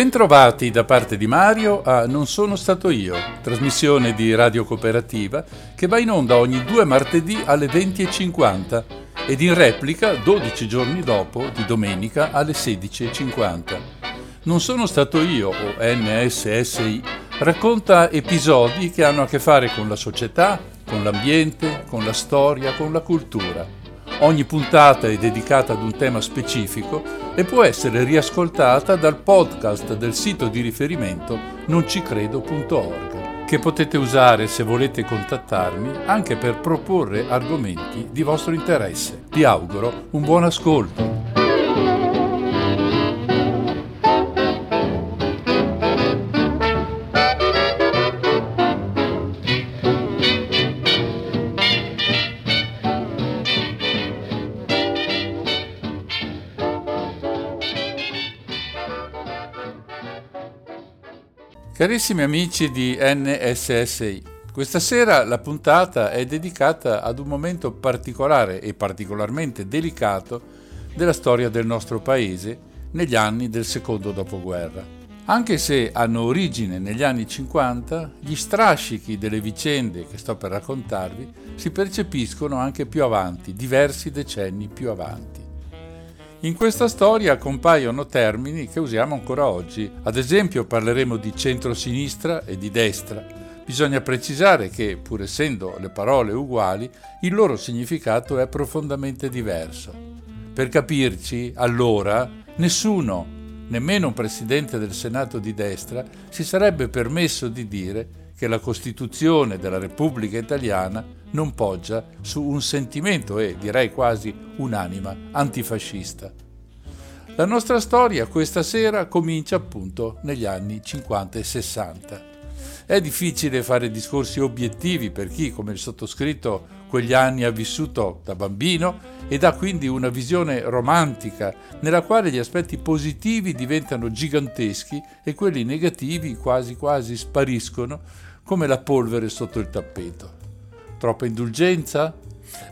Bentrovati da parte di Mario a Non sono stato io, trasmissione di Radio Cooperativa che va in onda ogni due martedì alle 20.50 ed in replica 12 giorni dopo di domenica alle 16.50. Non sono stato io o NSSI racconta episodi che hanno a che fare con la società, con l'ambiente, con la storia, con la cultura Ogni puntata è dedicata ad un tema specifico e può essere riascoltata dal podcast del sito di riferimento noncicredo.org, che potete usare se volete contattarmi anche per proporre argomenti di vostro interesse. Vi auguro un buon ascolto. Carissimi amici di NSSI, questa sera la puntata è dedicata ad un momento particolare e particolarmente delicato della storia del nostro paese negli anni del secondo dopoguerra. Anche se hanno origine negli anni 50, gli strascichi delle vicende che sto per raccontarvi si percepiscono anche più avanti, diversi decenni più avanti. In questa storia compaiono termini che usiamo ancora oggi. Ad esempio parleremo di centro-sinistra e di destra. Bisogna precisare che, pur essendo le parole uguali, il loro significato è profondamente diverso. Per capirci, allora, nessuno, nemmeno un presidente del Senato di destra, si sarebbe permesso di dire che la Costituzione della Repubblica Italiana non poggia su un sentimento e direi quasi un'anima antifascista. La nostra storia questa sera comincia appunto negli anni 50 e 60. È difficile fare discorsi obiettivi per chi, come il sottoscritto, quegli anni ha vissuto da bambino ed ha quindi una visione romantica nella quale gli aspetti positivi diventano giganteschi e quelli negativi quasi quasi spariscono come la polvere sotto il tappeto. Troppa indulgenza?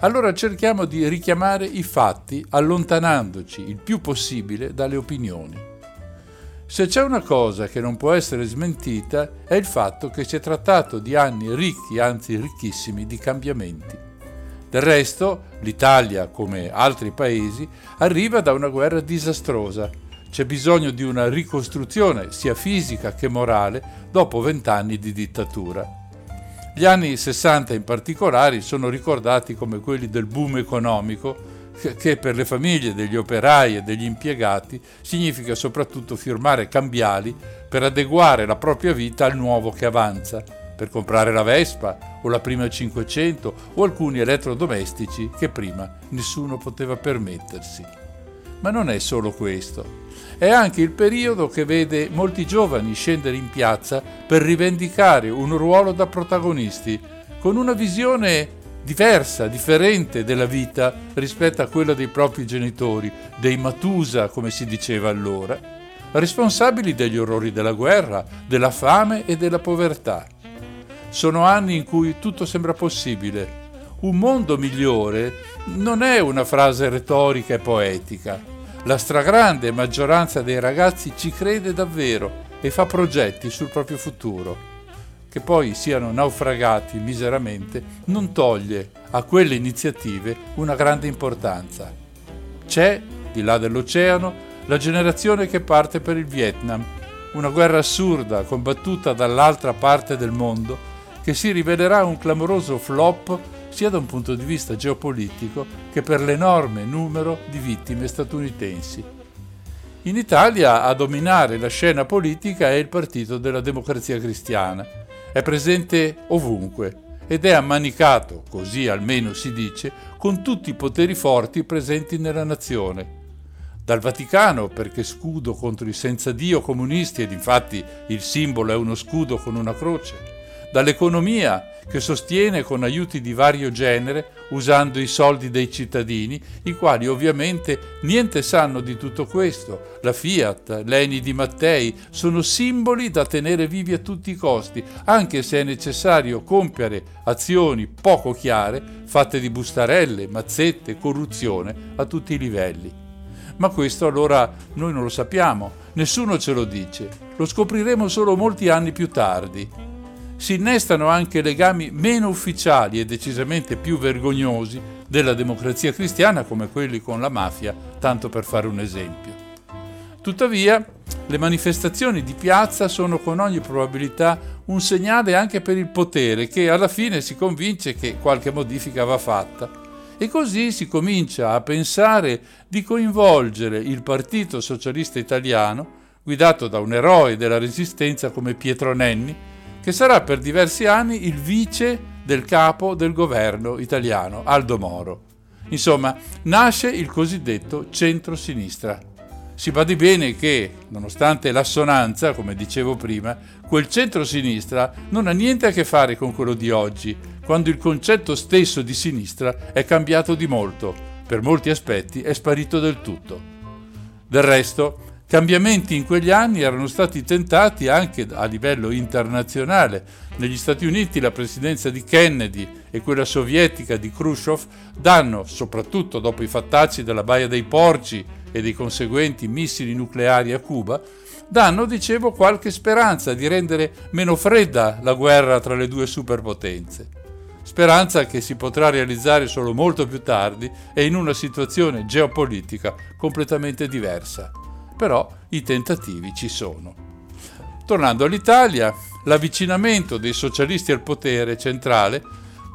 Allora cerchiamo di richiamare i fatti allontanandoci il più possibile dalle opinioni. Se c'è una cosa che non può essere smentita è il fatto che si è trattato di anni ricchi, anzi ricchissimi, di cambiamenti. Del resto, l'Italia, come altri paesi, arriva da una guerra disastrosa. C'è bisogno di una ricostruzione, sia fisica che morale, dopo vent'anni di dittatura. Gli anni 60 in particolare sono ricordati come quelli del boom economico che per le famiglie degli operai e degli impiegati significa soprattutto firmare cambiali per adeguare la propria vita al nuovo che avanza, per comprare la Vespa o la prima 500 o alcuni elettrodomestici che prima nessuno poteva permettersi. Ma non è solo questo. È anche il periodo che vede molti giovani scendere in piazza per rivendicare un ruolo da protagonisti, con una visione diversa, differente della vita rispetto a quella dei propri genitori, dei Matusa, come si diceva allora, responsabili degli orrori della guerra, della fame e della povertà. Sono anni in cui tutto sembra possibile. Un mondo migliore non è una frase retorica e poetica, la stragrande maggioranza dei ragazzi ci crede davvero e fa progetti sul proprio futuro. Che poi siano naufragati miseramente non toglie a quelle iniziative una grande importanza. C'è, di là dell'oceano, la generazione che parte per il Vietnam, una guerra assurda combattuta dall'altra parte del mondo che si rivelerà un clamoroso flop sia da un punto di vista geopolitico che per l'enorme numero di vittime statunitensi. In Italia a dominare la scena politica è il Partito della Democrazia Cristiana. È presente ovunque ed è ammanicato, così almeno si dice, con tutti i poteri forti presenti nella nazione. Dal Vaticano, perché scudo contro i senza Dio comunisti ed infatti il simbolo è uno scudo con una croce, dall'economia che sostiene con aiuti di vario genere usando i soldi dei cittadini, i quali ovviamente niente sanno di tutto questo. La Fiat, l'Eni di Mattei sono simboli da tenere vivi a tutti i costi, anche se è necessario compiere azioni poco chiare, fatte di bustarelle, mazzette, corruzione a tutti i livelli. Ma questo allora noi non lo sappiamo, nessuno ce lo dice, lo scopriremo solo molti anni più tardi. Si innestano anche legami meno ufficiali e decisamente più vergognosi della democrazia cristiana come quelli con la mafia, tanto per fare un esempio. Tuttavia, le manifestazioni di piazza sono con ogni probabilità un segnale anche per il potere che alla fine si convince che qualche modifica va fatta e così si comincia a pensare di coinvolgere il Partito Socialista Italiano, guidato da un eroe della resistenza come Pietro Nenni, che sarà per diversi anni il vice del capo del governo italiano, Aldo Moro. Insomma, nasce il cosiddetto centro-sinistra. Si badi bene che, nonostante l'assonanza, come dicevo prima, quel centro-sinistra non ha niente a che fare con quello di oggi, quando il concetto stesso di sinistra è cambiato di molto, per molti aspetti è sparito del tutto. Del resto, cambiamenti in quegli anni erano stati tentati anche a livello internazionale. Negli Stati Uniti la presidenza di Kennedy e quella sovietica di Khrushchev danno, soprattutto dopo i fattacci della Baia dei Porci e dei conseguenti missili nucleari a Cuba, danno, dicevo, qualche speranza di rendere meno fredda la guerra tra le due superpotenze speranza che si potrà realizzare solo molto più tardi e in una situazione geopolitica completamente diversa. Però i tentativi ci sono. Tornando all'Italia, l'avvicinamento dei socialisti al potere centrale,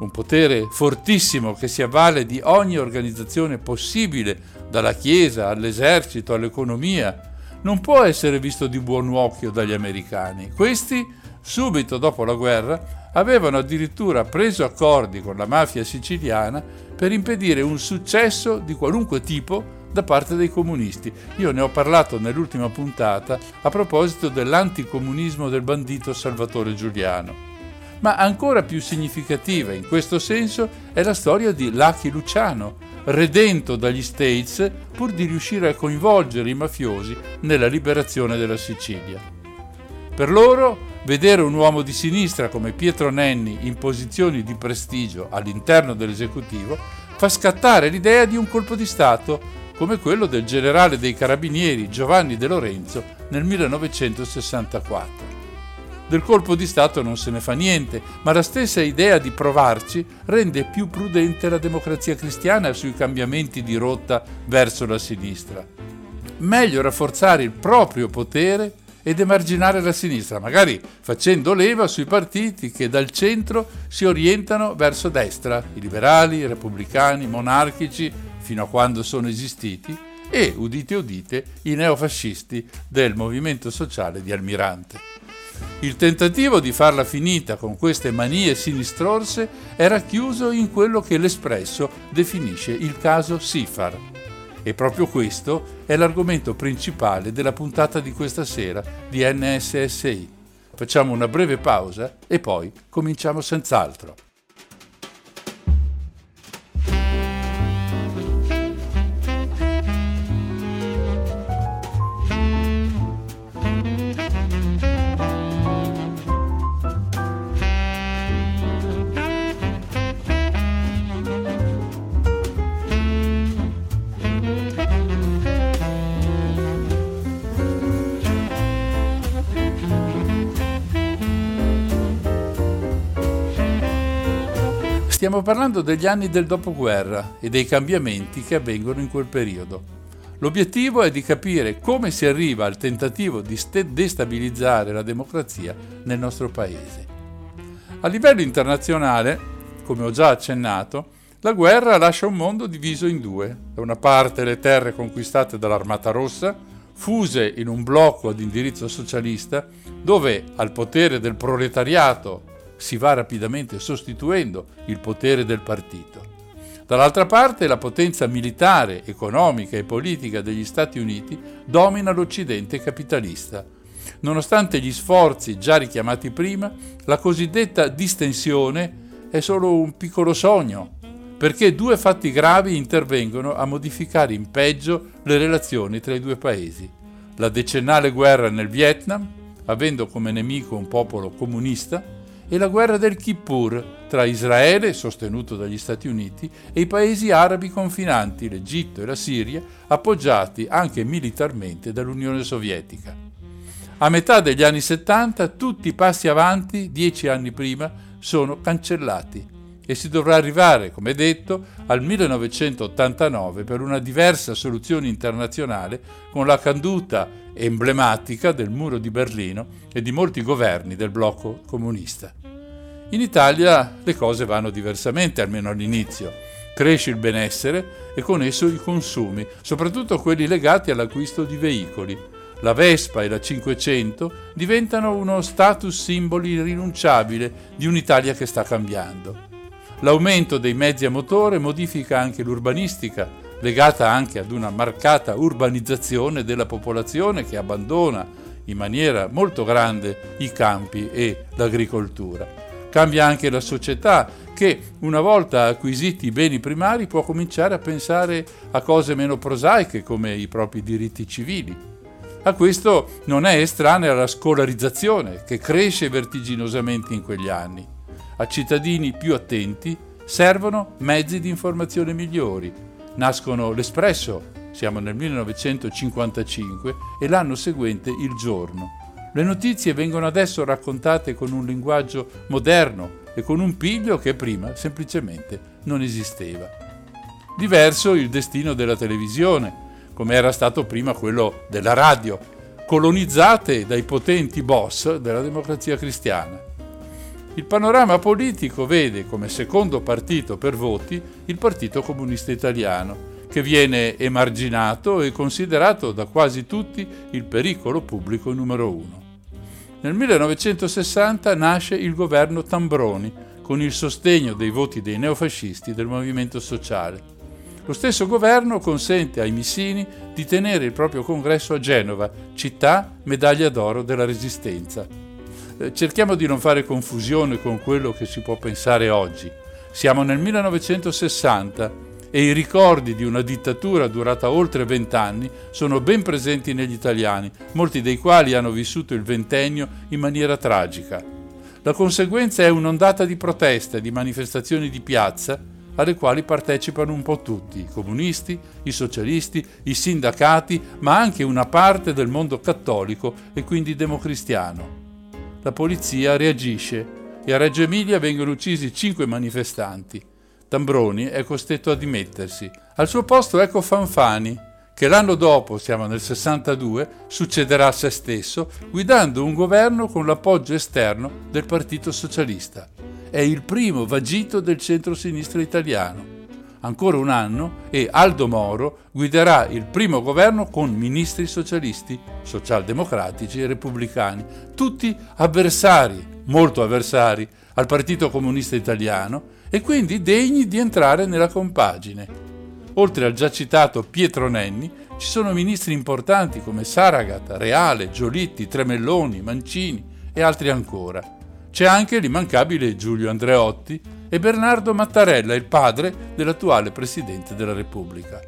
un potere fortissimo che si avvale di ogni organizzazione possibile, dalla Chiesa all'esercito all'economia, non può essere visto di buon occhio dagli americani. Questi, subito dopo la guerra, avevano addirittura preso accordi con la mafia siciliana per impedire un successo di qualunque tipo da parte dei comunisti. Io ne ho parlato nell'ultima puntata a proposito dell'anticomunismo del bandito Salvatore Giuliano. Ma ancora più significativa in questo senso è la storia di Lucky Luciano, redento dagli States pur di riuscire a coinvolgere i mafiosi nella liberazione della Sicilia. Per loro Vedere un uomo di sinistra come Pietro Nenni in posizioni di prestigio all'interno dell'esecutivo fa scattare l'idea di un colpo di Stato come quello del generale dei carabinieri Giovanni De Lorenzo nel 1964. Del colpo di Stato non se ne fa niente, ma la stessa idea di provarci rende più prudente la democrazia cristiana sui cambiamenti di rotta verso la sinistra. Meglio rafforzare il proprio potere ed emarginare la sinistra, magari facendo leva sui partiti che dal centro si orientano verso destra, i liberali, i repubblicani, i monarchici, fino a quando sono esistiti, e, udite udite, i neofascisti del movimento sociale di Almirante. Il tentativo di farla finita con queste manie sinistrorse era chiuso in quello che l'Espresso definisce il caso Sifar e proprio questo è l'argomento principale della puntata di questa sera di NSSI. Facciamo una breve pausa e poi cominciamo senz'altro. Stiamo parlando degli anni del dopoguerra e dei cambiamenti che avvengono in quel periodo. L'obiettivo è di capire come si arriva al tentativo di destabilizzare la democrazia nel nostro paese. A livello internazionale, come ho già accennato, la guerra lascia un mondo diviso in due. Da una parte le terre conquistate dall'Armata Rossa, fuse in un blocco ad indirizzo socialista, dove al potere del proletariato si va rapidamente sostituendo il potere del partito. Dall'altra parte la potenza militare, economica e politica degli Stati Uniti domina l'Occidente capitalista. Nonostante gli sforzi già richiamati prima, la cosiddetta distensione è solo un piccolo sogno, perché due fatti gravi intervengono a modificare in peggio le relazioni tra i due paesi. La decennale guerra nel Vietnam, avendo come nemico un popolo comunista, e la guerra del Kippur tra Israele, sostenuto dagli Stati Uniti, e i paesi arabi confinanti, l'Egitto e la Siria, appoggiati anche militarmente dall'Unione Sovietica. A metà degli anni 70 tutti i passi avanti, dieci anni prima, sono cancellati e si dovrà arrivare, come detto, al 1989 per una diversa soluzione internazionale con la caduta emblematica del muro di Berlino e di molti governi del blocco comunista. In Italia le cose vanno diversamente, almeno all'inizio. Cresce il benessere e con esso i consumi, soprattutto quelli legati all'acquisto di veicoli. La Vespa e la 500 diventano uno status simbolo irrinunciabile di un'Italia che sta cambiando. L'aumento dei mezzi a motore modifica anche l'urbanistica, legata anche ad una marcata urbanizzazione della popolazione che abbandona in maniera molto grande i campi e l'agricoltura. Cambia anche la società che, una volta acquisiti i beni primari, può cominciare a pensare a cose meno prosaiche come i propri diritti civili. A questo non è estranea la scolarizzazione che cresce vertiginosamente in quegli anni a cittadini più attenti servono mezzi di informazione migliori. Nascono l'Espresso, siamo nel 1955, e l'anno seguente il Giorno. Le notizie vengono adesso raccontate con un linguaggio moderno e con un piglio che prima semplicemente non esisteva. Diverso il destino della televisione, come era stato prima quello della radio, colonizzate dai potenti boss della democrazia cristiana. Il panorama politico vede come secondo partito per voti il Partito Comunista Italiano, che viene emarginato e considerato da quasi tutti il pericolo pubblico numero uno. Nel 1960 nasce il governo Tambroni, con il sostegno dei voti dei neofascisti del movimento sociale. Lo stesso governo consente ai Missini di tenere il proprio congresso a Genova, città medaglia d'oro della Resistenza, cerchiamo di non fare confusione con quello che si può pensare oggi. Siamo nel 1960 e i ricordi di una dittatura durata oltre vent'anni sono ben presenti negli italiani, molti dei quali hanno vissuto il ventennio in maniera tragica. La conseguenza è un'ondata di proteste, di manifestazioni di piazza, alle quali partecipano un po' tutti, i comunisti, i socialisti, i sindacati, ma anche una parte del mondo cattolico e quindi democristiano la polizia reagisce e a Reggio Emilia vengono uccisi cinque manifestanti. Tambroni è costretto a dimettersi. Al suo posto ecco Fanfani, che l'anno dopo, siamo nel 62, succederà a se stesso, guidando un governo con l'appoggio esterno del Partito Socialista. È il primo vagito del centro-sinistra italiano ancora un anno e Aldo Moro guiderà il primo governo con ministri socialisti, socialdemocratici e repubblicani, tutti avversari, molto avversari al Partito Comunista Italiano e quindi degni di entrare nella compagine. Oltre al già citato Pietro Nenni, ci sono ministri importanti come Saragat, Reale, Giolitti, Tremelloni, Mancini e altri ancora. C'è anche l'immancabile Giulio Andreotti, e Bernardo Mattarella, il padre dell'attuale Presidente della Repubblica.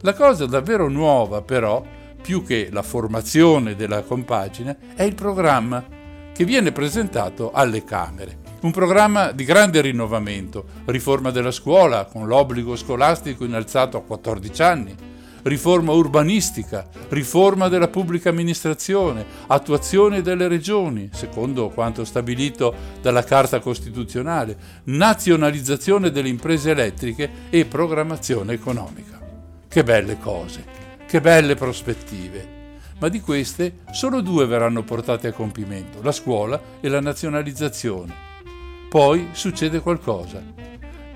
La cosa davvero nuova, però, più che la formazione della compagine, è il programma che viene presentato alle Camere. Un programma di grande rinnovamento, riforma della scuola con l'obbligo scolastico innalzato a 14 anni, riforma urbanistica, riforma della pubblica amministrazione, attuazione delle regioni, secondo quanto stabilito dalla Carta Costituzionale, nazionalizzazione delle imprese elettriche e programmazione economica. Che belle cose, che belle prospettive. Ma di queste solo due verranno portate a compimento, la scuola e la nazionalizzazione. Poi succede qualcosa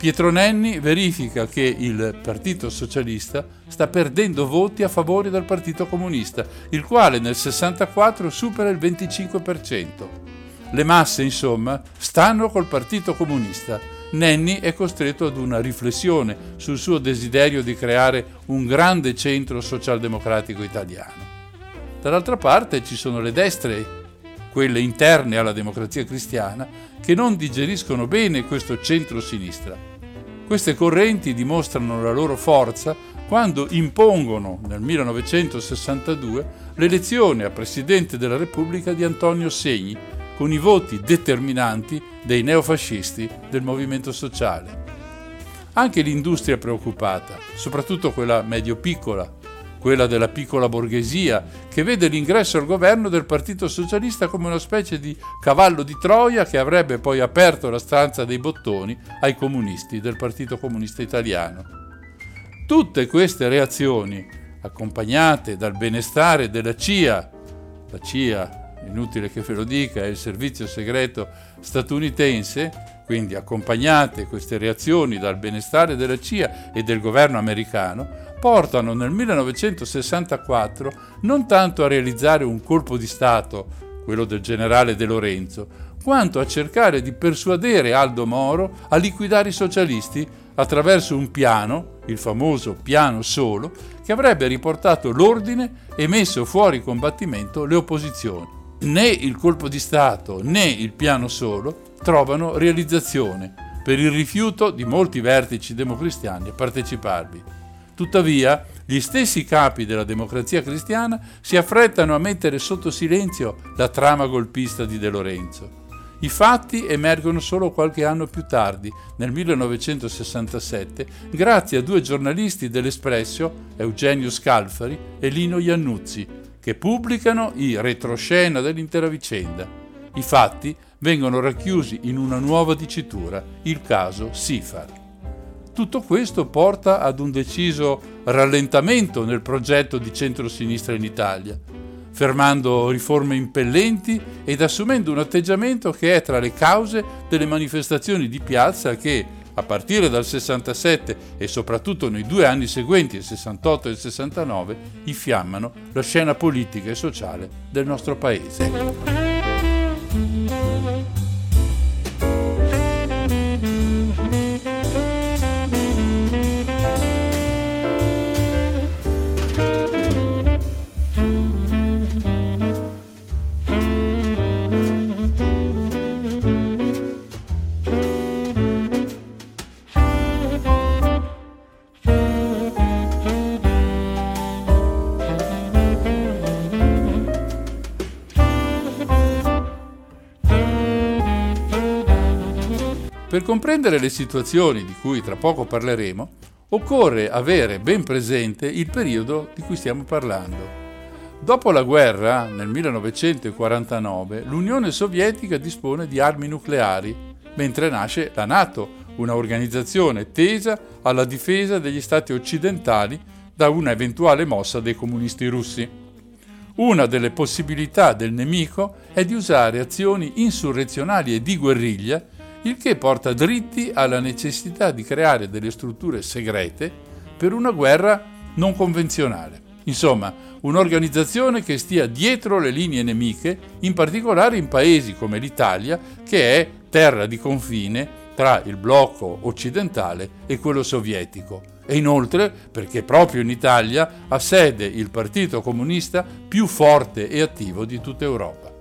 Pietro Nenni verifica che il Partito Socialista sta perdendo voti a favore del Partito Comunista, il quale nel 64 supera il 25%. Le masse, insomma, stanno col Partito Comunista. Nenni è costretto ad una riflessione sul suo desiderio di creare un grande centro socialdemocratico italiano. Dall'altra parte ci sono le destre, quelle interne alla democrazia cristiana, che non digeriscono bene questo centro-sinistra queste correnti dimostrano la loro forza quando impongono nel 1962 l'elezione a Presidente della Repubblica di Antonio Segni, con i voti determinanti dei neofascisti del movimento sociale. Anche l'industria preoccupata, soprattutto quella medio-piccola, quella della piccola borghesia, che vede l'ingresso al governo del Partito Socialista come una specie di cavallo di Troia che avrebbe poi aperto la stanza dei bottoni ai comunisti del Partito Comunista Italiano. Tutte queste reazioni, accompagnate dal benestare della CIA, la CIA, inutile che ve lo dica, è il servizio segreto statunitense, quindi accompagnate queste reazioni dal benestare della CIA e del governo americano, portano nel 1964 non tanto a realizzare un colpo di Stato, quello del generale De Lorenzo, quanto a cercare di persuadere Aldo Moro a liquidare i socialisti attraverso un piano, il famoso piano solo, che avrebbe riportato l'ordine e messo fuori combattimento le opposizioni. Né il colpo di Stato né il piano solo trovano realizzazione per il rifiuto di molti vertici democristiani a parteciparvi. Tuttavia, gli stessi capi della democrazia cristiana si affrettano a mettere sotto silenzio la trama golpista di De Lorenzo. I fatti emergono solo qualche anno più tardi, nel 1967, grazie a due giornalisti dell'Espresso, Eugenio Scalfari e Lino Iannuzzi, che pubblicano i retroscena dell'intera vicenda. I fatti vengono racchiusi in una nuova dicitura, il caso Sifar. Tutto questo porta ad un deciso rallentamento nel progetto di centrosinistra in Italia, fermando riforme impellenti ed assumendo un atteggiamento che è tra le cause delle manifestazioni di piazza che, a partire dal 67 e soprattutto nei due anni seguenti, il 68 e il 69, infiammano la scena politica e sociale del nostro Paese. Comprendere le situazioni di cui tra poco parleremo, occorre avere ben presente il periodo di cui stiamo parlando. Dopo la guerra, nel 1949, l'Unione Sovietica dispone di armi nucleari, mentre nasce la Nato, una organizzazione tesa alla difesa degli stati occidentali da una eventuale mossa dei comunisti russi. Una delle possibilità del nemico è di usare azioni insurrezionali e di guerriglia il che porta dritti alla necessità di creare delle strutture segrete per una guerra non convenzionale. Insomma, un'organizzazione che stia dietro le linee nemiche, in particolare in paesi come l'Italia, che è terra di confine tra il blocco occidentale e quello sovietico. E inoltre perché proprio in Italia ha sede il Partito Comunista più forte e attivo di tutta Europa.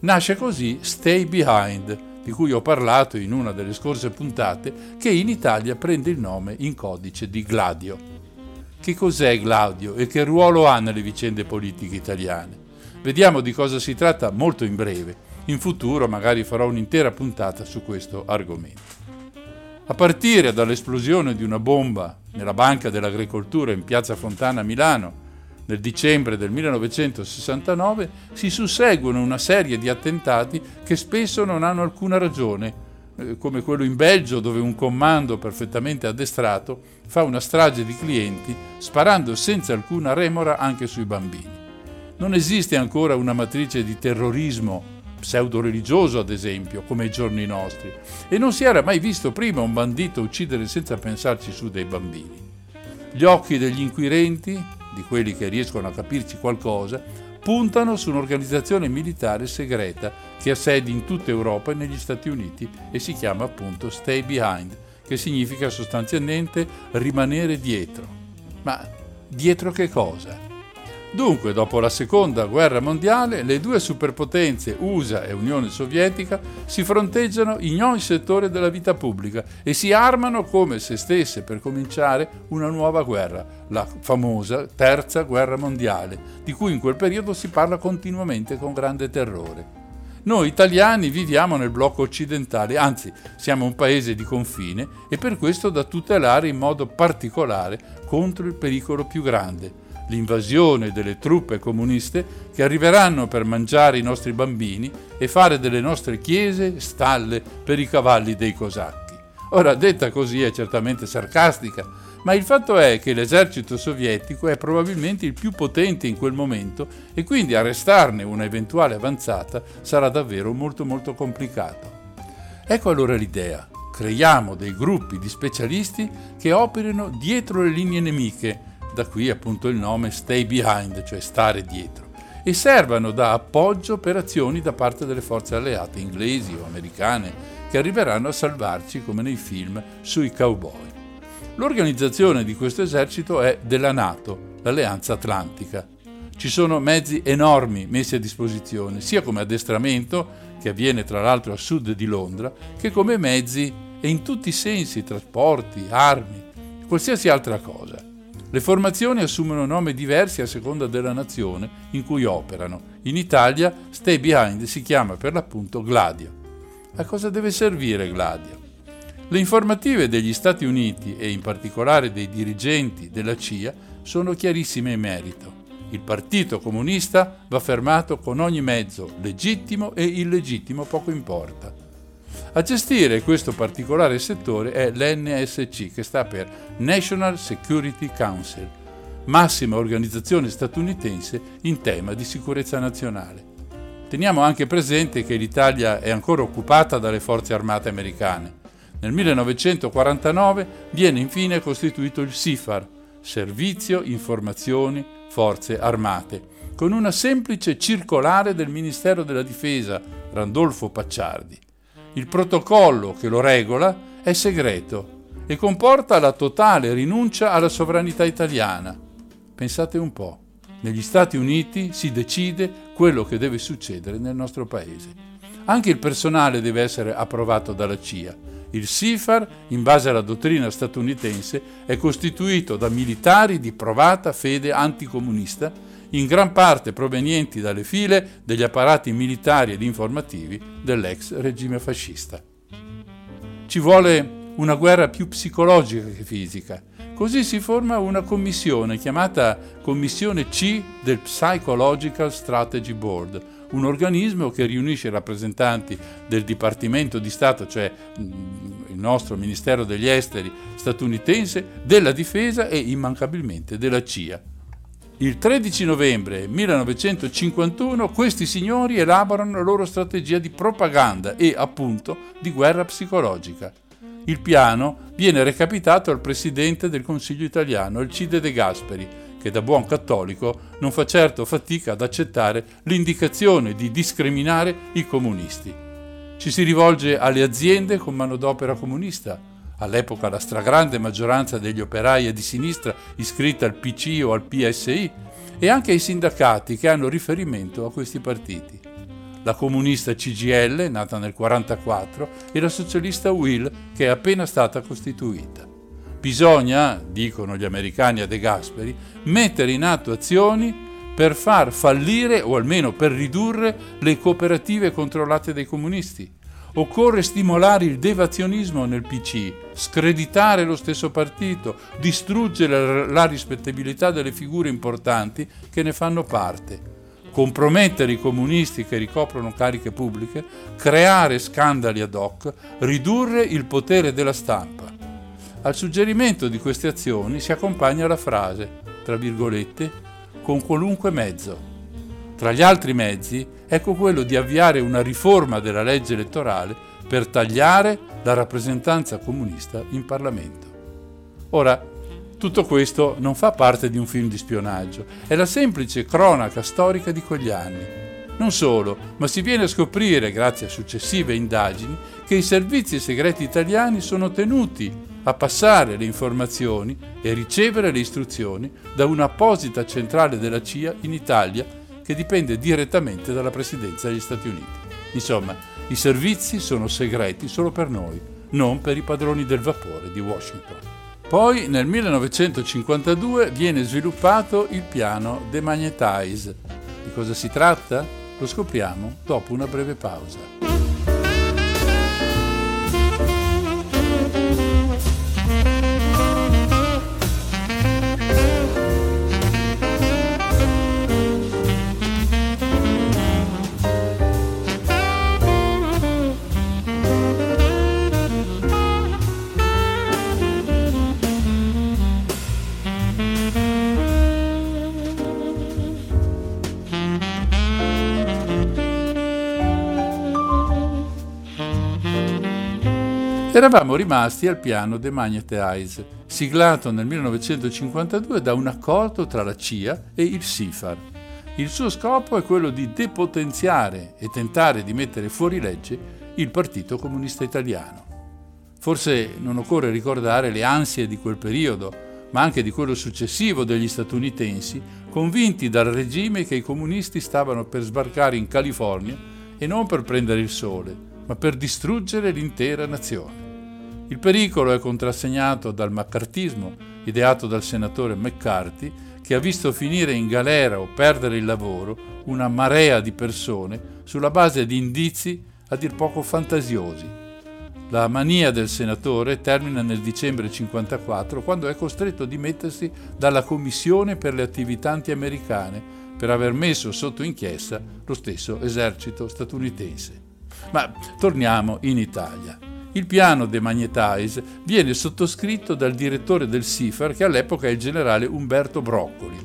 Nasce così Stay Behind, di cui ho parlato in una delle scorse puntate, che in Italia prende il nome in codice di Gladio. Che cos'è Gladio e che ruolo ha nelle vicende politiche italiane? Vediamo di cosa si tratta molto in breve. In futuro magari farò un'intera puntata su questo argomento. A partire dall'esplosione di una bomba nella Banca dell'Agricoltura in Piazza Fontana a Milano nel dicembre del 1969 si susseguono una serie di attentati che spesso non hanno alcuna ragione, eh, come quello in Belgio dove un comando perfettamente addestrato fa una strage di clienti sparando senza alcuna remora anche sui bambini. Non esiste ancora una matrice di terrorismo pseudo-religioso ad esempio, come ai giorni nostri, e non si era mai visto prima un bandito uccidere senza pensarci su dei bambini. Gli occhi degli inquirenti, di quelli che riescono a capirci qualcosa, puntano su un'organizzazione militare segreta che ha sedi in tutta Europa e negli Stati Uniti e si chiama appunto Stay Behind, che significa sostanzialmente rimanere dietro. Ma dietro che cosa? Dunque, dopo la seconda guerra mondiale, le due superpotenze USA e Unione Sovietica si fronteggiano in ogni settore della vita pubblica e si armano come se stesse per cominciare una nuova guerra, la famosa Terza Guerra Mondiale, di cui in quel periodo si parla continuamente con grande terrore. Noi italiani viviamo nel blocco occidentale, anzi siamo un paese di confine e per questo da tutelare in modo particolare contro il pericolo più grande, l'invasione delle truppe comuniste che arriveranno per mangiare i nostri bambini e fare delle nostre chiese stalle per i cavalli dei cosacchi. Ora, detta così è certamente sarcastica, ma il fatto è che l'esercito sovietico è probabilmente il più potente in quel momento e quindi arrestarne una eventuale avanzata sarà davvero molto molto complicato. Ecco allora l'idea. Creiamo dei gruppi di specialisti che operino dietro le linee nemiche, da qui appunto il nome Stay Behind, cioè stare dietro, e servano da appoggio per azioni da parte delle forze alleate inglesi o americane che arriveranno a salvarci come nei film sui cowboy. L'organizzazione di questo esercito è della Nato, l'Alleanza Atlantica. Ci sono mezzi enormi messi a disposizione, sia come addestramento, che avviene tra l'altro a sud di Londra, che come mezzi e in tutti i sensi, trasporti, armi, qualsiasi altra cosa. Le formazioni assumono nomi diversi a seconda della nazione in cui operano. In Italia Stay Behind si chiama per l'appunto Gladio. A cosa deve servire Gladio? Le informative degli Stati Uniti e in particolare dei dirigenti della CIA sono chiarissime in merito. Il Partito Comunista va fermato con ogni mezzo, legittimo e illegittimo, poco importa. A gestire questo particolare settore è l'NSC, che sta per National Security Council, massima organizzazione statunitense in tema di sicurezza nazionale. Teniamo anche presente che l'Italia è ancora occupata dalle forze armate americane. Nel 1949 viene infine costituito il SIFAR, Servizio Informazioni Forze Armate, con una semplice circolare del Ministero della Difesa, Randolfo Pacciardi. Il protocollo che lo regola è segreto e comporta la totale rinuncia alla sovranità italiana. Pensate un po', negli Stati Uniti si decide quello che deve succedere nel nostro paese. Anche il personale deve essere approvato dalla CIA. Il SIFAR, in base alla dottrina statunitense, è costituito da militari di provata fede anticomunista in gran parte provenienti dalle file degli apparati militari ed informativi dell'ex regime fascista. Ci vuole una guerra più psicologica che fisica. Così si forma una commissione chiamata Commissione C del Psychological Strategy Board, un organismo che riunisce rappresentanti del Dipartimento di Stato, cioè mm, il nostro Ministero degli Esteri statunitense, della Difesa e immancabilmente della CIA. Il 13 novembre 1951 questi signori elaborano la loro strategia di propaganda e appunto di guerra psicologica. Il piano viene recapitato al presidente del Consiglio italiano, Alcide De Gasperi, che da buon cattolico non fa certo fatica ad accettare l'indicazione di discriminare i comunisti. Ci si rivolge alle aziende con manodopera comunista, all'epoca la stragrande maggioranza degli operai è di sinistra iscritta al PC o al PSI, e anche ai sindacati che hanno riferimento a questi partiti. La comunista CGL, nata nel 1944, e la socialista Will, che è appena stata costituita. Bisogna, dicono gli americani a De Gasperi, mettere in atto azioni per far fallire o almeno per ridurre le cooperative controllate dai comunisti Occorre stimolare il devazionismo nel PC, screditare lo stesso partito, distruggere la rispettabilità delle figure importanti che ne fanno parte, compromettere i comunisti che ricoprono cariche pubbliche, creare scandali ad hoc, ridurre il potere della stampa. Al suggerimento di queste azioni si accompagna la frase, tra virgolette, con qualunque mezzo. Tra gli altri mezzi, ecco quello di avviare una riforma della legge elettorale per tagliare la rappresentanza comunista in Parlamento. Ora, tutto questo non fa parte di un film di spionaggio, è la semplice cronaca storica di quegli anni. Non solo, ma si viene a scoprire, grazie a successive indagini, che i servizi segreti italiani sono tenuti a passare le informazioni e ricevere le istruzioni da un'apposita centrale della CIA in Italia che dipende direttamente dalla Presidenza degli Stati Uniti. Insomma, i servizi sono segreti solo per noi, non per i padroni del vapore di Washington. Poi nel 1952 viene sviluppato il piano Demagnetize. Di cosa si tratta? Lo scopriamo dopo una breve pausa. Eravamo rimasti al piano The Magnetize, siglato nel 1952 da un accordo tra la CIA e il SIFAR. Il suo scopo è quello di depotenziare e tentare di mettere fuori legge il Partito Comunista Italiano. Forse non occorre ricordare le ansie di quel periodo, ma anche di quello successivo degli statunitensi, convinti dal regime che i comunisti stavano per sbarcare in California e non per prendere il sole, ma per distruggere l'intera nazione. Il pericolo è contrassegnato dal maccartismo ideato dal senatore McCarthy, che ha visto finire in galera o perdere il lavoro una marea di persone sulla base di indizi a dir poco fantasiosi. La mania del senatore termina nel dicembre 1954 quando è costretto a dimettersi dalla Commissione per le attività anti-americane per aver messo sotto inchiesta lo stesso esercito statunitense. Ma torniamo in Italia. Il piano de Magnetize viene sottoscritto dal direttore del SIFAR che all'epoca è il generale Umberto Broccoli.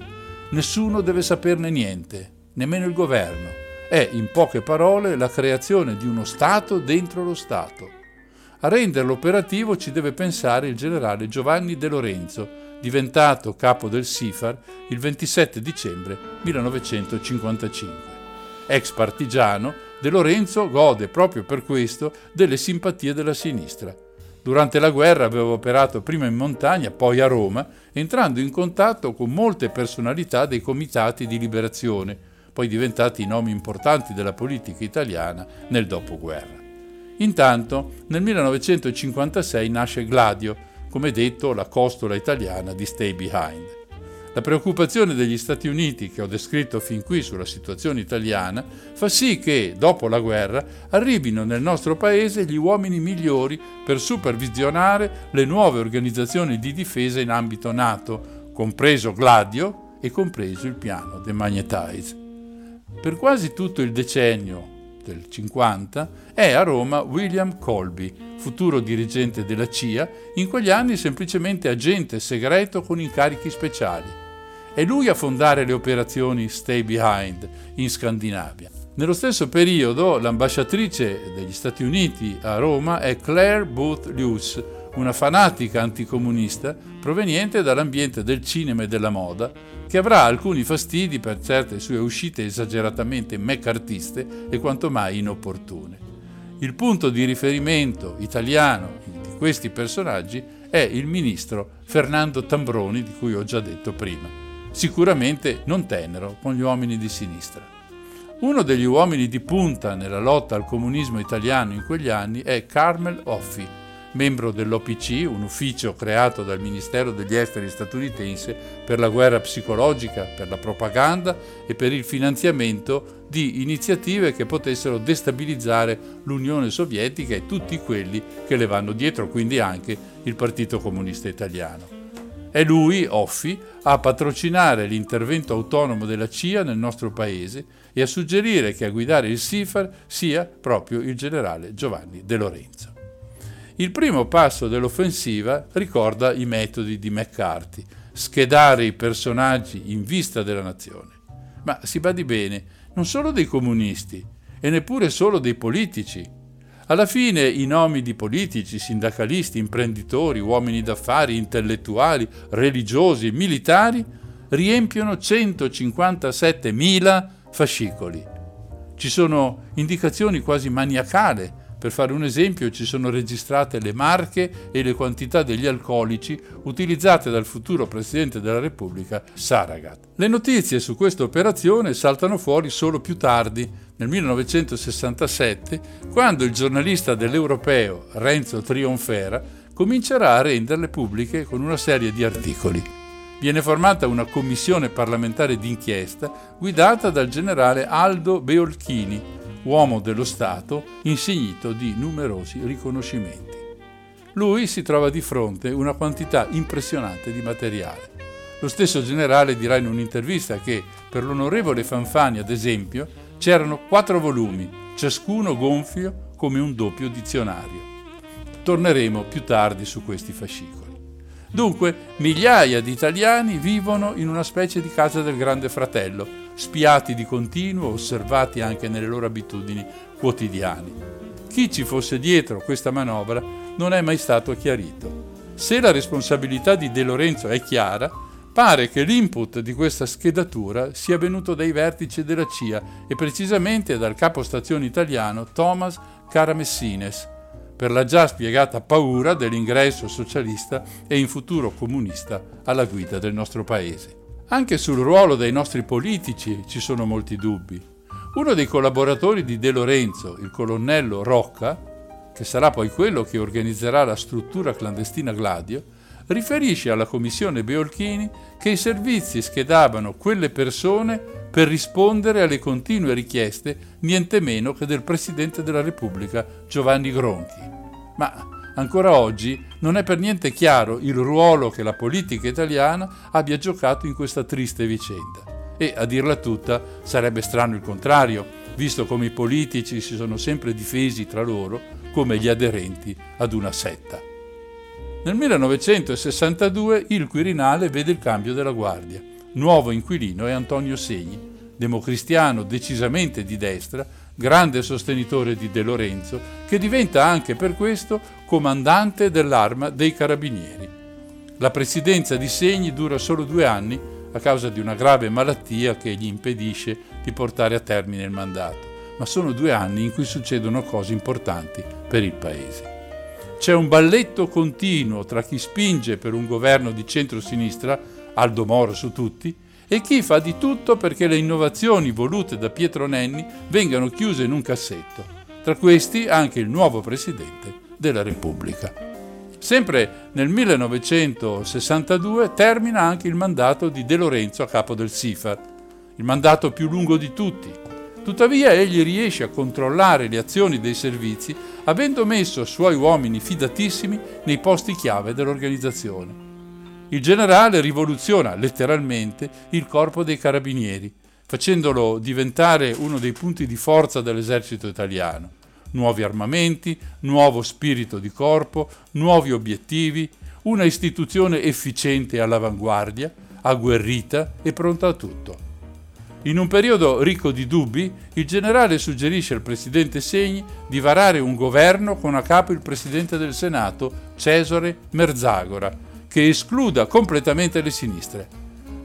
Nessuno deve saperne niente, nemmeno il governo. È, in poche parole, la creazione di uno Stato dentro lo Stato. A renderlo operativo ci deve pensare il generale Giovanni De Lorenzo, diventato capo del SIFAR il 27 dicembre 1955 ex partigiano, De Lorenzo gode proprio per questo delle simpatie della sinistra. Durante la guerra aveva operato prima in montagna, poi a Roma, entrando in contatto con molte personalità dei comitati di liberazione, poi diventati nomi importanti della politica italiana nel dopoguerra. Intanto, nel 1956 nasce Gladio, come detto la costola italiana di Stay Behind. La preoccupazione degli Stati Uniti, che ho descritto fin qui sulla situazione italiana, fa sì che, dopo la guerra, arrivino nel nostro paese gli uomini migliori per supervisionare le nuove organizzazioni di difesa in ambito NATO, compreso Gladio e compreso il piano The Magnetize. Per quasi tutto il decennio del 50 è a Roma William Colby, futuro dirigente della CIA, in quegli anni semplicemente agente segreto con incarichi speciali. È lui a fondare le operazioni Stay Behind in Scandinavia. Nello stesso periodo l'ambasciatrice degli Stati Uniti a Roma è Claire Booth Luce, una fanatica anticomunista proveniente dall'ambiente del cinema e della moda, che avrà alcuni fastidi per certe sue uscite esageratamente meccartiste e quanto mai inopportune. Il punto di riferimento italiano di questi personaggi è il ministro Fernando Tambroni, di cui ho già detto prima sicuramente non tenero con gli uomini di sinistra. Uno degli uomini di punta nella lotta al comunismo italiano in quegli anni è Carmel Offi, membro dell'OPC, un ufficio creato dal Ministero degli Esteri statunitense per la guerra psicologica, per la propaganda e per il finanziamento di iniziative che potessero destabilizzare l'Unione Sovietica e tutti quelli che le vanno dietro, quindi anche il Partito Comunista Italiano. È lui, Offi, a patrocinare l'intervento autonomo della CIA nel nostro paese e a suggerire che a guidare il SIFAR sia proprio il generale Giovanni De Lorenzo. Il primo passo dell'offensiva ricorda i metodi di McCarthy, schedare i personaggi in vista della nazione. Ma si badi bene, non solo dei comunisti e neppure solo dei politici, alla fine i nomi di politici, sindacalisti, imprenditori, uomini d'affari, intellettuali, religiosi, militari riempiono 157.000 fascicoli. Ci sono indicazioni quasi maniacali. Per fare un esempio ci sono registrate le marche e le quantità degli alcolici utilizzate dal futuro Presidente della Repubblica Saragat. Le notizie su questa operazione saltano fuori solo più tardi, nel 1967, quando il giornalista dell'Europeo Renzo Trionfera comincerà a renderle pubbliche con una serie di articoli. Viene formata una commissione parlamentare d'inchiesta guidata dal generale Aldo Beolchini, uomo dello Stato insignito di numerosi riconoscimenti. Lui si trova di fronte una quantità impressionante di materiale. Lo stesso generale dirà in un'intervista che per l'onorevole Fanfani, ad esempio, c'erano quattro volumi, ciascuno gonfio come un doppio dizionario. Torneremo più tardi su questi fascicoli. Dunque, migliaia di italiani vivono in una specie di casa del grande fratello, spiati di continuo, osservati anche nelle loro abitudini quotidiane. Chi ci fosse dietro questa manovra non è mai stato chiarito. Se la responsabilità di De Lorenzo è chiara, pare che l'input di questa schedatura sia venuto dai vertici della CIA e precisamente dal capo stazione italiano Thomas Caramessines, per la già spiegata paura dell'ingresso socialista e in futuro comunista alla guida del nostro paese. Anche sul ruolo dei nostri politici ci sono molti dubbi. Uno dei collaboratori di De Lorenzo, il colonnello Rocca, che sarà poi quello che organizzerà la struttura clandestina Gladio, riferisce alla commissione Beolchini che i servizi schedavano quelle persone per rispondere alle continue richieste niente meno che del Presidente della Repubblica Giovanni Gronchi. Ma ancora oggi non è per niente chiaro il ruolo che la politica italiana abbia giocato in questa triste vicenda. E a dirla tutta sarebbe strano il contrario, visto come i politici si sono sempre difesi tra loro come gli aderenti ad una setta. Nel 1962 il Quirinale vede il cambio della guardia. Nuovo inquilino è Antonio Segni, democristiano decisamente di destra, grande sostenitore di De Lorenzo, che diventa anche per questo comandante dell'arma dei carabinieri. La presidenza di Segni dura solo due anni a causa di una grave malattia che gli impedisce di portare a termine il mandato, ma sono due anni in cui succedono cose importanti per il Paese. C'è un balletto continuo tra chi spinge per un governo di centro-sinistra, Aldo Moro su tutti, e chi fa di tutto perché le innovazioni volute da Pietro Nenni vengano chiuse in un cassetto. Tra questi anche il nuovo Presidente della Repubblica. Sempre nel 1962 termina anche il mandato di De Lorenzo a capo del SIFAR, il mandato più lungo di tutti, Tuttavia egli riesce a controllare le azioni dei servizi avendo messo suoi uomini fidatissimi nei posti chiave dell'organizzazione. Il generale rivoluziona letteralmente il corpo dei carabinieri, facendolo diventare uno dei punti di forza dell'esercito italiano. Nuovi armamenti, nuovo spirito di corpo, nuovi obiettivi, una istituzione efficiente e all'avanguardia, agguerrita e pronta a tutto. In un periodo ricco di dubbi, il generale suggerisce al presidente Segni di varare un governo con a capo il presidente del Senato, Cesare Merzagora, che escluda completamente le sinistre.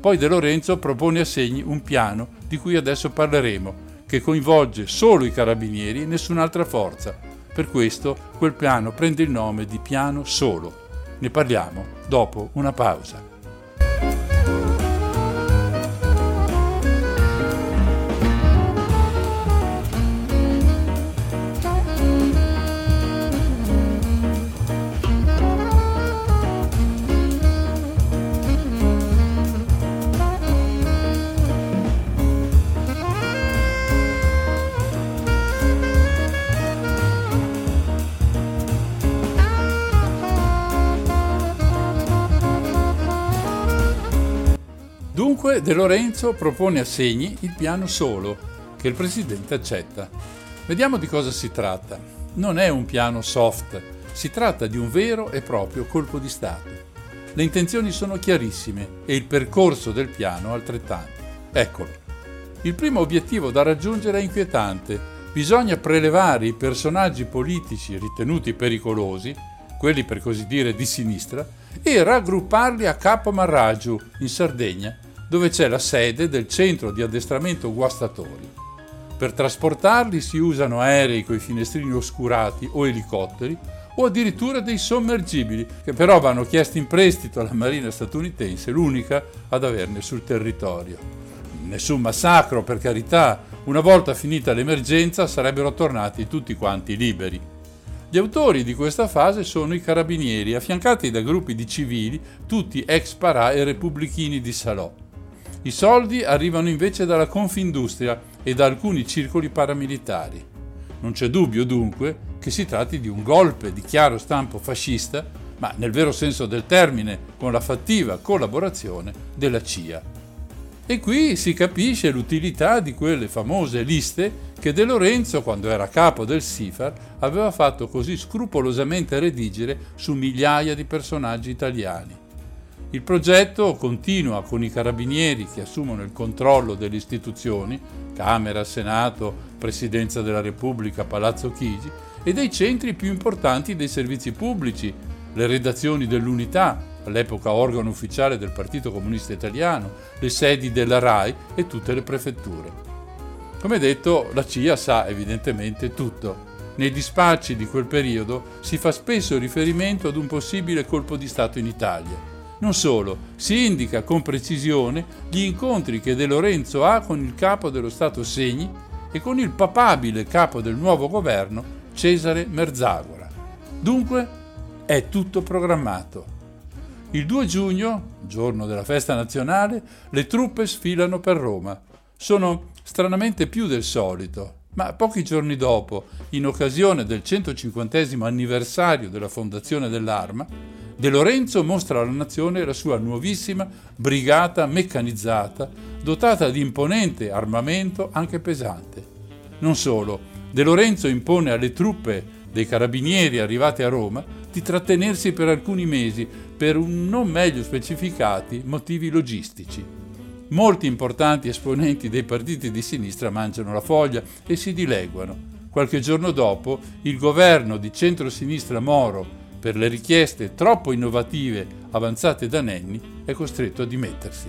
Poi De Lorenzo propone a Segni un piano di cui adesso parleremo, che coinvolge solo i carabinieri e nessun'altra forza. Per questo quel piano prende il nome di piano solo. Ne parliamo dopo una pausa. Dunque De Lorenzo propone a Segni il piano solo, che il Presidente accetta. Vediamo di cosa si tratta. Non è un piano soft, si tratta di un vero e proprio colpo di Stato. Le intenzioni sono chiarissime e il percorso del piano altrettanto. Eccolo. Il primo obiettivo da raggiungere è inquietante. Bisogna prelevare i personaggi politici ritenuti pericolosi, quelli per così dire di sinistra, e raggrupparli a Capo Marraggio, in Sardegna, dove c'è la sede del centro di addestramento guastatori. Per trasportarli si usano aerei con i finestrini oscurati o elicotteri o addirittura dei sommergibili, che però vanno chiesti in prestito alla Marina statunitense, l'unica ad averne sul territorio. Nessun massacro, per carità, una volta finita l'emergenza sarebbero tornati tutti quanti liberi. Gli autori di questa fase sono i carabinieri, affiancati da gruppi di civili, tutti ex parà e repubblichini di Salò. I soldi arrivano invece dalla Confindustria e da alcuni circoli paramilitari. Non c'è dubbio dunque che si tratti di un golpe di chiaro stampo fascista, ma nel vero senso del termine, con la fattiva collaborazione della CIA. E qui si capisce l'utilità di quelle famose liste che De Lorenzo, quando era capo del SIFAR, aveva fatto così scrupolosamente redigere su migliaia di personaggi italiani. Il progetto continua con i carabinieri che assumono il controllo delle istituzioni, Camera, Senato, Presidenza della Repubblica, Palazzo Chigi, e dei centri più importanti dei servizi pubblici, le redazioni dell'Unità, all'epoca organo ufficiale del Partito Comunista Italiano, le sedi della RAI e tutte le prefetture. Come detto, la CIA sa evidentemente tutto. Nei dispacci di quel periodo si fa spesso riferimento ad un possibile colpo di Stato in Italia. Non solo, si indica con precisione gli incontri che De Lorenzo ha con il capo dello Stato Segni e con il papabile capo del nuovo governo, Cesare Merzagora. Dunque è tutto programmato. Il 2 giugno, giorno della festa nazionale, le truppe sfilano per Roma. Sono stranamente più del solito, ma pochi giorni dopo, in occasione del 150 anniversario della fondazione dell'Arma, De Lorenzo mostra alla nazione la sua nuovissima brigata meccanizzata, dotata di imponente armamento anche pesante. Non solo, De Lorenzo impone alle truppe dei carabinieri arrivate a Roma di trattenersi per alcuni mesi per un non meglio specificati motivi logistici. Molti importanti esponenti dei partiti di sinistra mangiano la foglia e si dileguano. Qualche giorno dopo il governo di centrosinistra Moro per le richieste troppo innovative avanzate da Nenni, è costretto a dimettersi.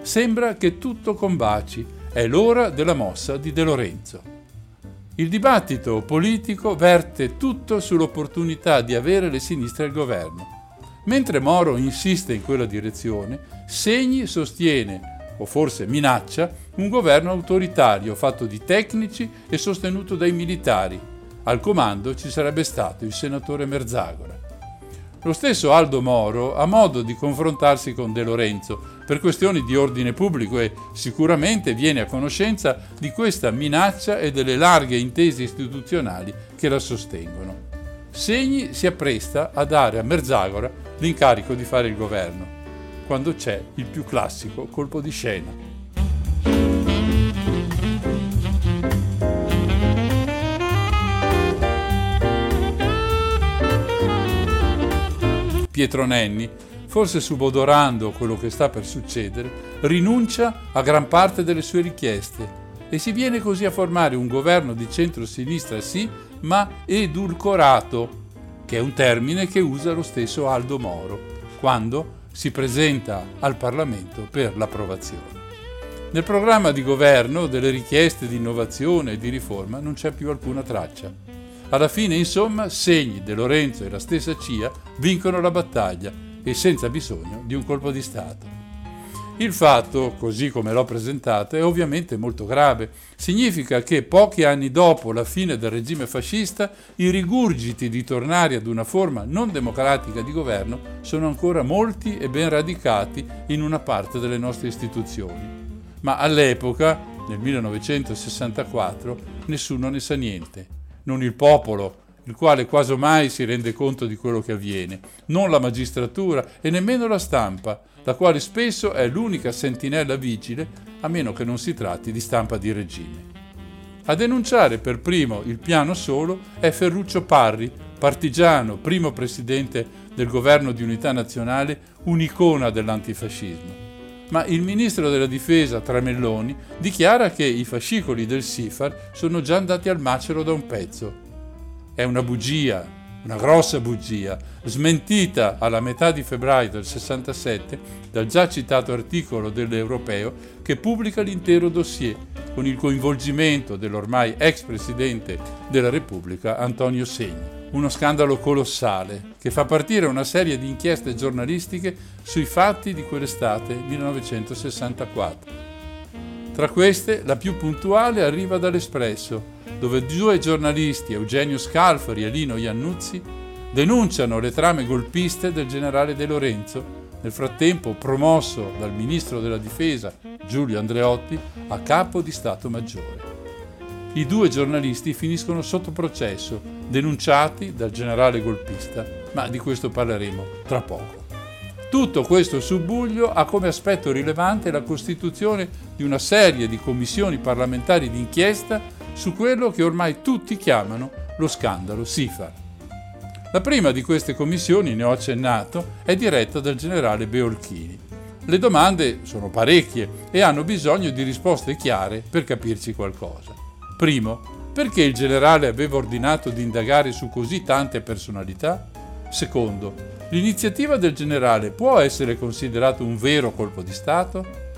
Sembra che tutto combaci, è l'ora della mossa di De Lorenzo. Il dibattito politico verte tutto sull'opportunità di avere le sinistre al governo. Mentre Moro insiste in quella direzione, Segni sostiene, o forse minaccia, un governo autoritario fatto di tecnici e sostenuto dai militari, al comando ci sarebbe stato il senatore Merzagora. Lo stesso Aldo Moro ha modo di confrontarsi con De Lorenzo per questioni di ordine pubblico e sicuramente viene a conoscenza di questa minaccia e delle larghe intese istituzionali che la sostengono. Segni si appresta a dare a Merzagora l'incarico di fare il governo, quando c'è il più classico colpo di scena. Pietro Nenni, forse subodorando quello che sta per succedere, rinuncia a gran parte delle sue richieste e si viene così a formare un governo di centro-sinistra sì, ma edulcorato, che è un termine che usa lo stesso Aldo Moro, quando si presenta al Parlamento per l'approvazione. Nel programma di governo delle richieste di innovazione e di riforma non c'è più alcuna traccia. Alla fine, insomma, Segni, De Lorenzo e la stessa CIA vincono la battaglia e senza bisogno di un colpo di Stato. Il fatto, così come l'ho presentato, è ovviamente molto grave. Significa che pochi anni dopo la fine del regime fascista, i rigurgiti di tornare ad una forma non democratica di governo sono ancora molti e ben radicati in una parte delle nostre istituzioni. Ma all'epoca, nel 1964, nessuno ne sa niente non il popolo, il quale quasi mai si rende conto di quello che avviene, non la magistratura e nemmeno la stampa, la quale spesso è l'unica sentinella vigile, a meno che non si tratti di stampa di regime. A denunciare per primo il piano solo è Ferruccio Parri, partigiano, primo presidente del governo di unità nazionale, un'icona dell'antifascismo ma il ministro della difesa Tramelloni dichiara che i fascicoli del SIFAR sono già andati al macero da un pezzo. È una bugia, una grossa bugia, smentita alla metà di febbraio del 67 dal già citato articolo dell'Europeo che pubblica l'intero dossier con il coinvolgimento dell'ormai ex presidente della Repubblica Antonio Segni uno scandalo colossale che fa partire una serie di inchieste giornalistiche sui fatti di quell'estate 1964. Tra queste, la più puntuale arriva dall'Espresso, dove due giornalisti, Eugenio Scalfari e Lino Iannuzzi, denunciano le trame golpiste del generale De Lorenzo, nel frattempo promosso dal ministro della difesa Giulio Andreotti a capo di Stato Maggiore. I due giornalisti finiscono sotto processo, denunciati dal generale golpista, ma di questo parleremo tra poco. Tutto questo subbuglio ha come aspetto rilevante la costituzione di una serie di commissioni parlamentari d'inchiesta su quello che ormai tutti chiamano lo scandalo SIFAR. La prima di queste commissioni, ne ho accennato, è diretta dal generale Beolchini. Le domande sono parecchie e hanno bisogno di risposte chiare per capirci qualcosa. Primo, perché il generale aveva ordinato di indagare su così tante personalità? Secondo, l'iniziativa del generale può essere considerata un vero colpo di Stato?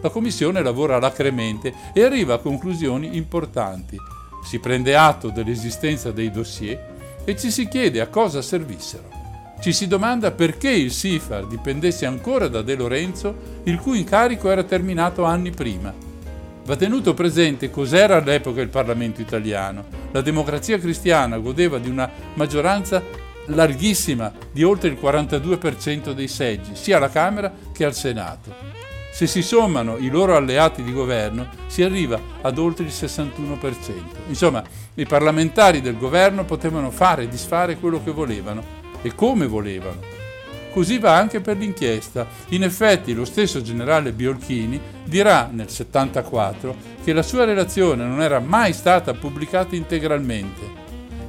La Commissione lavora alacremente e arriva a conclusioni importanti. Si prende atto dell'esistenza dei dossier e ci si chiede a cosa servissero. Ci si domanda perché il SIFAR dipendesse ancora da De Lorenzo, il cui incarico era terminato anni prima. Va tenuto presente cos'era all'epoca il Parlamento italiano. La democrazia cristiana godeva di una maggioranza larghissima di oltre il 42% dei seggi, sia alla Camera che al Senato. Se si sommano i loro alleati di governo si arriva ad oltre il 61%. Insomma, i parlamentari del governo potevano fare e disfare quello che volevano e come volevano. Così va anche per l'inchiesta. In effetti lo stesso generale Biolchini dirà nel 74 che la sua relazione non era mai stata pubblicata integralmente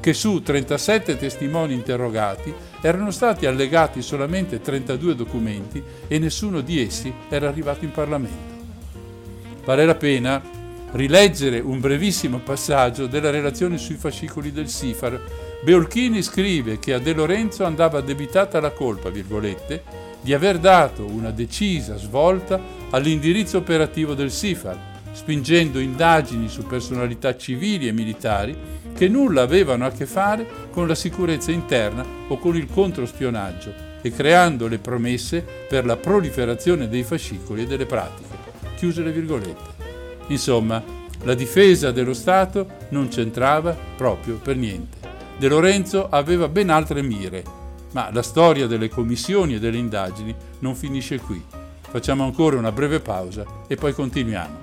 che su 37 testimoni interrogati erano stati allegati solamente 32 documenti e nessuno di essi era arrivato in Parlamento. Vale la pena rileggere un brevissimo passaggio della relazione sui fascicoli del SIFAR. Beolchini scrive che a De Lorenzo andava addebitata la colpa, virgolette, di aver dato una decisa svolta all'indirizzo operativo del SIFAR, spingendo indagini su personalità civili e militari che nulla avevano a che fare con la sicurezza interna o con il controspionaggio e creando le promesse per la proliferazione dei fascicoli e delle pratiche. Chiuse le virgolette. Insomma, la difesa dello Stato non c'entrava proprio per niente. De Lorenzo aveva ben altre mire, ma la storia delle commissioni e delle indagini non finisce qui. Facciamo ancora una breve pausa e poi continuiamo.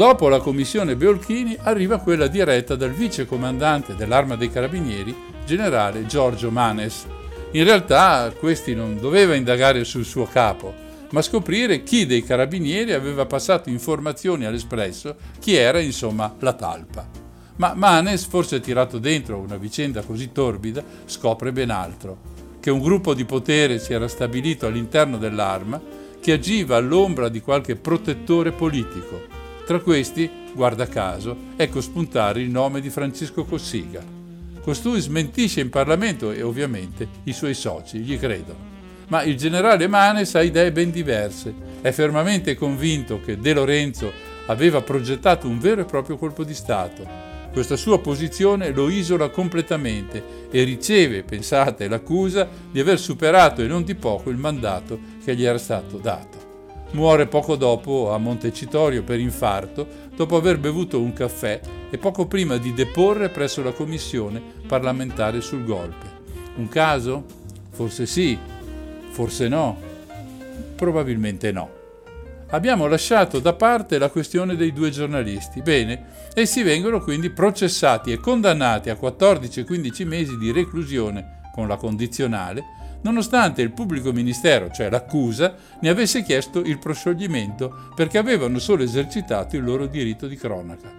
Dopo la commissione Beolchini arriva quella diretta dal vice comandante dell'Arma dei Carabinieri, generale Giorgio Manes. In realtà questi non doveva indagare sul suo capo, ma scoprire chi dei carabinieri aveva passato informazioni all'Espresso, chi era insomma la talpa. Ma Manes, forse tirato dentro una vicenda così torbida, scopre ben altro, che un gruppo di potere si era stabilito all'interno dell'arma che agiva all'ombra di qualche protettore politico tra questi, guarda caso, ecco spuntare il nome di Francesco Cossiga. Costui smentisce in Parlamento e ovviamente i suoi soci gli credono. Ma il generale Manes ha idee ben diverse. È fermamente convinto che De Lorenzo aveva progettato un vero e proprio colpo di Stato. Questa sua posizione lo isola completamente e riceve, pensate, l'accusa di aver superato e non di poco il mandato che gli era stato dato. Muore poco dopo a Montecitorio per infarto dopo aver bevuto un caffè e poco prima di deporre presso la commissione parlamentare sul golpe. Un caso? Forse sì, forse no, probabilmente no. Abbiamo lasciato da parte la questione dei due giornalisti. Bene, essi vengono quindi processati e condannati a 14-15 mesi di reclusione con la condizionale nonostante il pubblico ministero, cioè l'accusa, ne avesse chiesto il proscioglimento perché avevano solo esercitato il loro diritto di cronaca.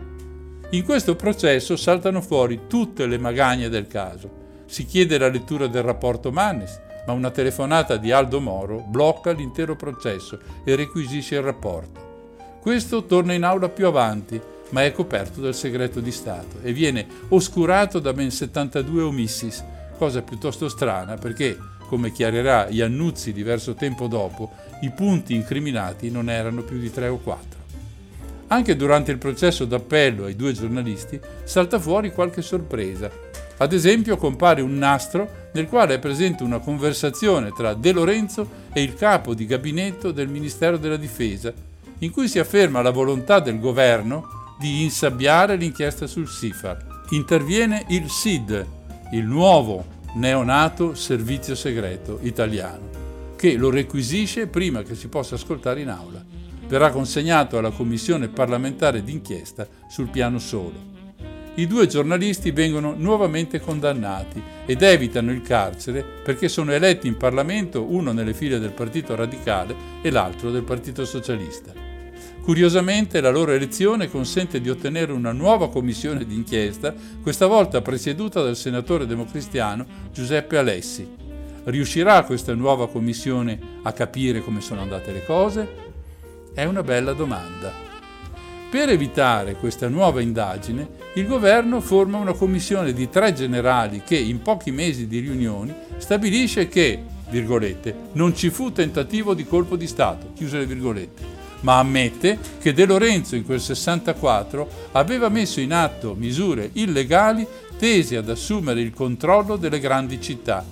In questo processo saltano fuori tutte le magagne del caso. Si chiede la lettura del rapporto Mannes, ma una telefonata di Aldo Moro blocca l'intero processo e requisisce il rapporto. Questo torna in aula più avanti ma è coperto dal segreto di Stato e viene oscurato da ben 72 omissis, cosa piuttosto strana perché, come chiarirà Iannuzzi diverso tempo dopo, i punti incriminati non erano più di 3 o 4. Anche durante il processo d'appello ai due giornalisti salta fuori qualche sorpresa. Ad esempio compare un nastro nel quale è presente una conversazione tra De Lorenzo e il capo di gabinetto del Ministero della Difesa, in cui si afferma la volontà del governo di insabbiare l'inchiesta sul SIFAR. Interviene il SID, il nuovo neonato servizio segreto italiano, che lo requisisce prima che si possa ascoltare in aula verrà consegnato alla commissione parlamentare d'inchiesta sul piano solo. I due giornalisti vengono nuovamente condannati ed evitano il carcere perché sono eletti in Parlamento uno nelle file del Partito Radicale e l'altro del Partito Socialista. Curiosamente la loro elezione consente di ottenere una nuova commissione d'inchiesta, questa volta presieduta dal senatore democristiano Giuseppe Alessi. Riuscirà questa nuova commissione a capire come sono andate le cose? È una bella domanda. Per evitare questa nuova indagine, il governo forma una commissione di tre generali che, in pochi mesi di riunioni, stabilisce che, virgolette, non ci fu tentativo di colpo di Stato, chiuse le virgolette, ma ammette che De Lorenzo in quel 64 aveva messo in atto misure illegali tese ad assumere il controllo delle grandi città,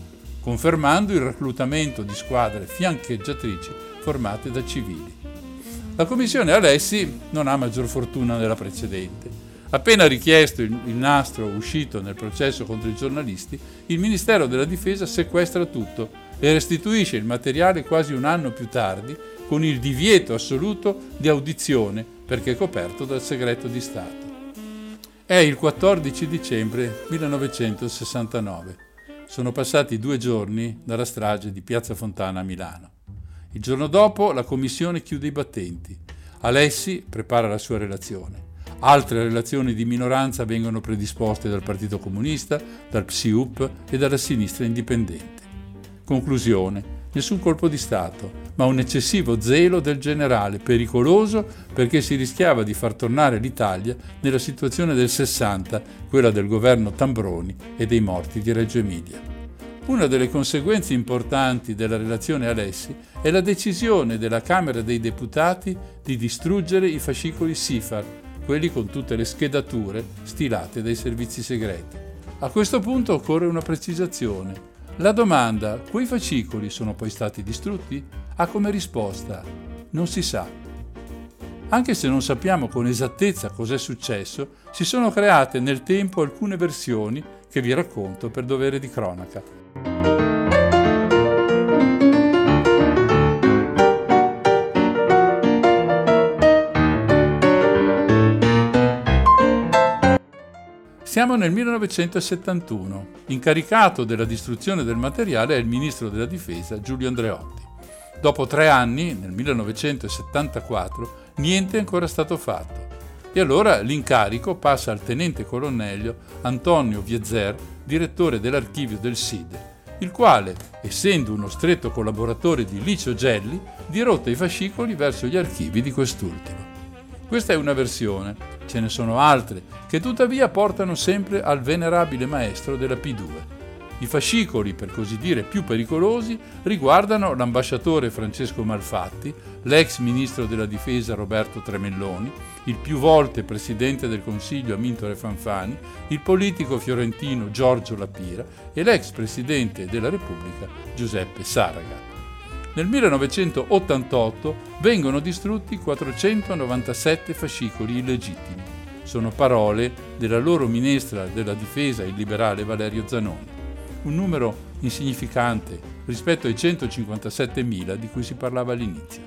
confermando il reclutamento di squadre fiancheggiatrici formate da civili. La commissione Alessi non ha maggior fortuna della precedente. Appena richiesto il, nastro uscito nel processo contro i giornalisti, il Ministero della Difesa sequestra tutto e restituisce il materiale quasi un anno più tardi con il divieto assoluto di audizione perché coperto dal segreto di Stato. È il 14 dicembre 1969. Sono passati due giorni dalla strage di Piazza Fontana a Milano. Il giorno dopo la commissione chiude i battenti. Alessi prepara la sua relazione. Altre relazioni di minoranza vengono predisposte dal Partito Comunista, dal PSIUP e dalla sinistra indipendente. Conclusione. Nessun colpo di Stato, ma un eccessivo zelo del generale, pericoloso perché si rischiava di far tornare l'Italia nella situazione del 60, quella del governo Tambroni e dei morti di Reggio Emilia. Una delle conseguenze importanti della relazione Alessi è la decisione della Camera dei Deputati di distruggere i fascicoli SIFAR, quelli con tutte le schedature stilate dai servizi segreti. A questo punto occorre una precisazione. La domanda quei fascicoli sono poi stati distrutti? ha come risposta non si sa. Anche se non sappiamo con esattezza cos'è successo, si sono create nel tempo alcune versioni che vi racconto per dovere di cronaca. Siamo nel 1971. Incaricato della distruzione del materiale è il ministro della difesa Giulio Andreotti. Dopo tre anni, nel 1974, niente è ancora stato fatto. E allora l'incarico passa al tenente colonnello Antonio Viezzer, direttore dell'archivio del SID, il quale, essendo uno stretto collaboratore di Licio Gelli, dirotta i fascicoli verso gli archivi di quest'ultimo. Questa è una versione, ce ne sono altre, che tuttavia portano sempre al venerabile maestro della P2. I fascicoli, per così dire, più pericolosi riguardano l'ambasciatore Francesco Malfatti, l'ex ministro della difesa Roberto Tremelloni, il più volte presidente del Consiglio Amintore Fanfani, il politico fiorentino Giorgio Lapira e l'ex presidente della Repubblica Giuseppe Saragat. Nel 1988 vengono distrutti 497 fascicoli illegittimi. Sono parole della loro ministra della difesa, il liberale Valerio Zanoni un numero insignificante rispetto ai 157.000 di cui si parlava all'inizio.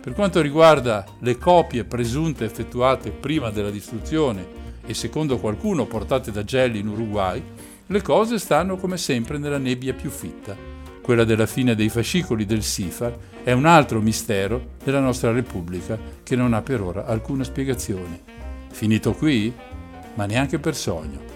Per quanto riguarda le copie presunte effettuate prima della distruzione e secondo qualcuno portate da Gelli in Uruguay, le cose stanno come sempre nella nebbia più fitta. Quella della fine dei fascicoli del SIFAR è un altro mistero della nostra Repubblica che non ha per ora alcuna spiegazione. Finito qui? Ma neanche per sogno.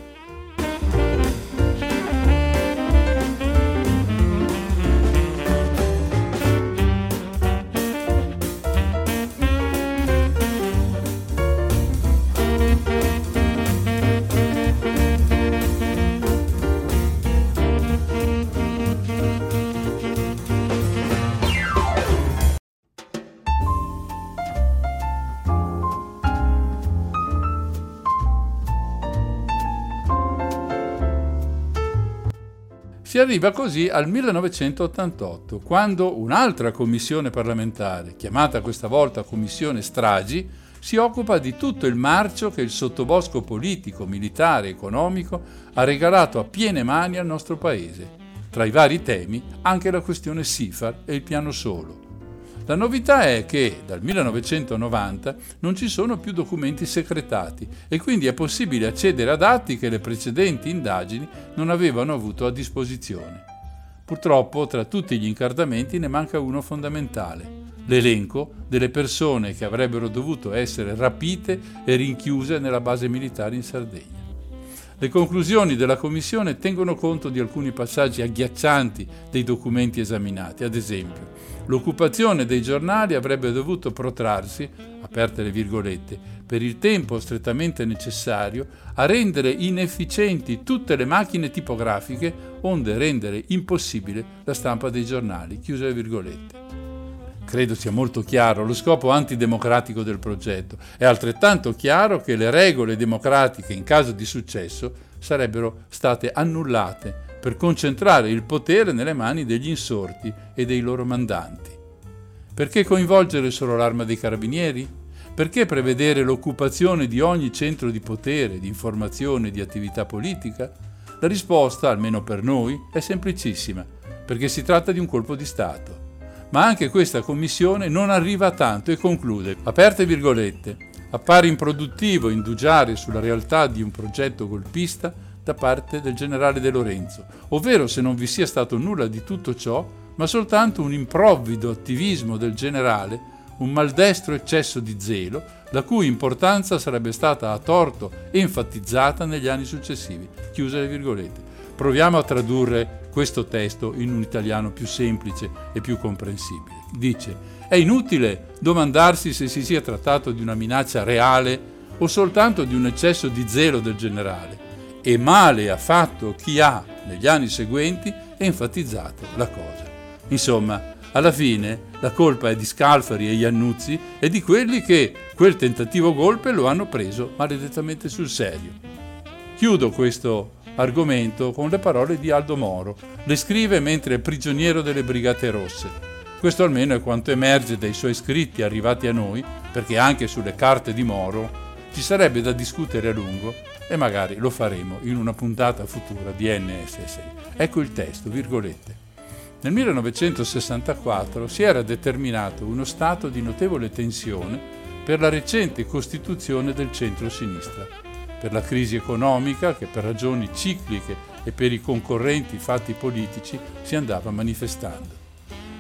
Arriva così al 1988, quando un'altra commissione parlamentare, chiamata questa volta Commissione Stragi, si occupa di tutto il marcio che il sottobosco politico, militare e economico ha regalato a piene mani al nostro Paese. Tra i vari temi anche la questione SIFAR e il piano solo. La novità è che dal 1990 non ci sono più documenti secretati e quindi è possibile accedere a dati che le precedenti indagini non avevano avuto a disposizione. Purtroppo tra tutti gli incardamenti ne manca uno fondamentale, l'elenco delle persone che avrebbero dovuto essere rapite e rinchiuse nella base militare in Sardegna. Le conclusioni della Commissione tengono conto di alcuni passaggi agghiaccianti dei documenti esaminati, ad esempio, l'occupazione dei giornali avrebbe dovuto protrarsi, aperte le virgolette, per il tempo strettamente necessario a rendere inefficienti tutte le macchine tipografiche, onde rendere impossibile la stampa dei giornali, chiuse le virgolette. Credo sia molto chiaro lo scopo antidemocratico del progetto. È altrettanto chiaro che le regole democratiche in caso di successo sarebbero state annullate per concentrare il potere nelle mani degli insorti e dei loro mandanti. Perché coinvolgere solo l'arma dei carabinieri? Perché prevedere l'occupazione di ogni centro di potere, di informazione e di attività politica? La risposta, almeno per noi, è semplicissima, perché si tratta di un colpo di Stato ma anche questa commissione non arriva a tanto e conclude, aperte virgolette, appare improduttivo indugiare sulla realtà di un progetto golpista da parte del generale De Lorenzo, ovvero se non vi sia stato nulla di tutto ciò, ma soltanto un improvvido attivismo del generale, un maldestro eccesso di zelo, la cui importanza sarebbe stata a torto enfatizzata negli anni successivi. Chiuse le virgolette. Proviamo a tradurre questo testo in un italiano più semplice e più comprensibile. Dice, è inutile domandarsi se si sia trattato di una minaccia reale o soltanto di un eccesso di zelo del generale e male ha fatto chi ha, negli anni seguenti, enfatizzato la cosa. Insomma, alla fine la colpa è di Scalfari e Iannuzzi e di quelli che quel tentativo golpe lo hanno preso maledettamente sul serio. Chiudo questo argomento con le parole di Aldo Moro. Le scrive mentre è prigioniero delle Brigate Rosse. Questo almeno è quanto emerge dai suoi scritti arrivati a noi, perché anche sulle carte di Moro ci sarebbe da discutere a lungo e magari lo faremo in una puntata futura di NSS. Ecco il testo, virgolette. Nel 1964 si era determinato uno stato di notevole tensione per la recente costituzione del centro-sinistra per la crisi economica che per ragioni cicliche e per i concorrenti fatti politici si andava manifestando.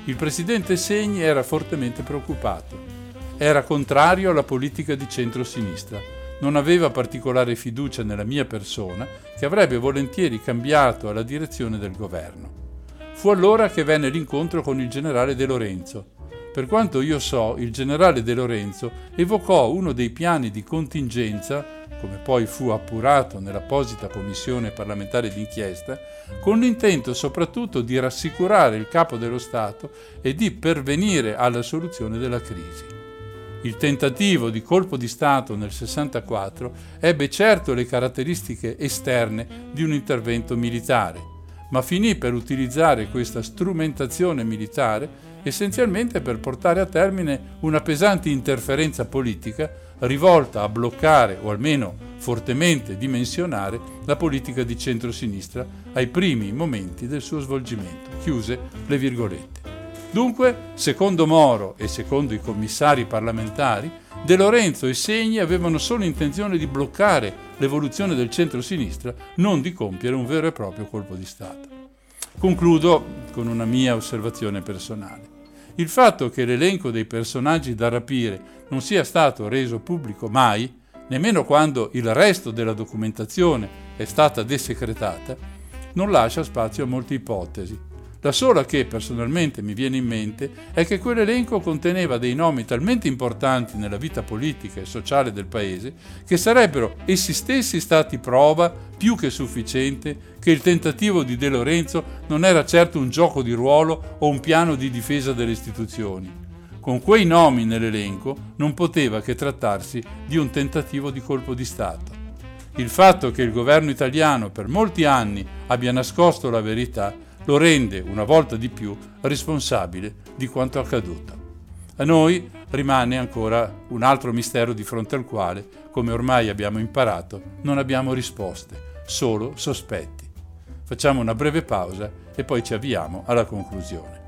Il presidente Segni era fortemente preoccupato. Era contrario alla politica di centrosinistra. Non aveva particolare fiducia nella mia persona, che avrebbe volentieri cambiato alla direzione del governo. Fu allora che venne l'incontro con il generale De Lorenzo. Per quanto io so, il generale De Lorenzo evocò uno dei piani di contingenza come poi fu appurato nell'apposita commissione parlamentare d'inchiesta, con l'intento soprattutto di rassicurare il capo dello Stato e di pervenire alla soluzione della crisi. Il tentativo di colpo di Stato nel 64 ebbe certo le caratteristiche esterne di un intervento militare, ma finì per utilizzare questa strumentazione militare essenzialmente per portare a termine una pesante interferenza politica rivolta a bloccare o almeno fortemente dimensionare la politica di centrosinistra ai primi momenti del suo svolgimento. Chiuse le virgolette. Dunque, secondo Moro e secondo i commissari parlamentari, De Lorenzo e Segni avevano solo intenzione di bloccare l'evoluzione del centro-sinistra, non di compiere un vero e proprio colpo di Stato. Concludo con una mia osservazione personale. Il fatto che l'elenco dei personaggi da rapire non sia stato reso pubblico mai, nemmeno quando il resto della documentazione è stata desecretata, non lascia spazio a molte ipotesi. La sola che personalmente mi viene in mente è che quell'elenco conteneva dei nomi talmente importanti nella vita politica e sociale del paese che sarebbero essi stessi stati prova più che sufficiente che il tentativo di De Lorenzo non era certo un gioco di ruolo o un piano di difesa delle istituzioni. Con quei nomi nell'elenco non poteva che trattarsi di un tentativo di colpo di Stato. Il fatto che il governo italiano per molti anni abbia nascosto la verità lo rende una volta di più responsabile di quanto accaduto. A noi rimane ancora un altro mistero di fronte al quale, come ormai abbiamo imparato, non abbiamo risposte, solo sospetti. Facciamo una breve pausa e poi ci avviamo alla conclusione.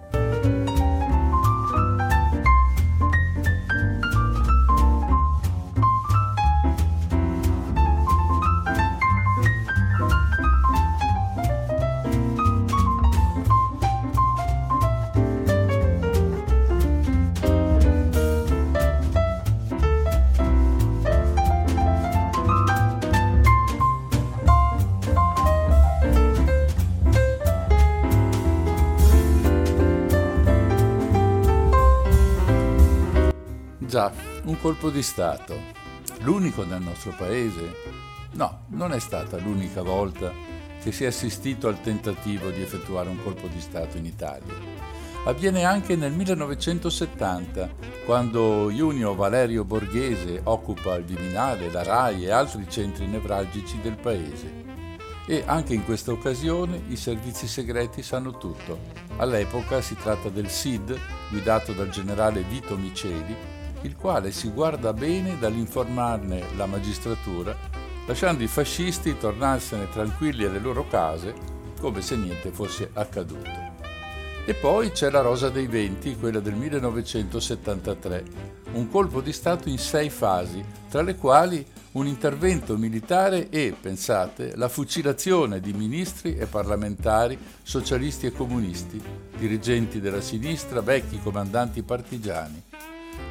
Colpo di Stato. L'unico nel nostro paese? No, non è stata l'unica volta che si è assistito al tentativo di effettuare un colpo di Stato in Italia. Avviene anche nel 1970, quando Junio Valerio Borghese occupa il Viminale, la RAI e altri centri nevralgici del paese. E anche in questa occasione i servizi segreti sanno tutto. All'epoca si tratta del SID, guidato dal generale Vito Miceli, il quale si guarda bene dall'informarne la magistratura, lasciando i fascisti tornarsene tranquilli alle loro case come se niente fosse accaduto. E poi c'è la Rosa dei Venti, quella del 1973, un colpo di Stato in sei fasi, tra le quali un intervento militare e, pensate, la fucilazione di ministri e parlamentari socialisti e comunisti, dirigenti della sinistra, vecchi comandanti partigiani.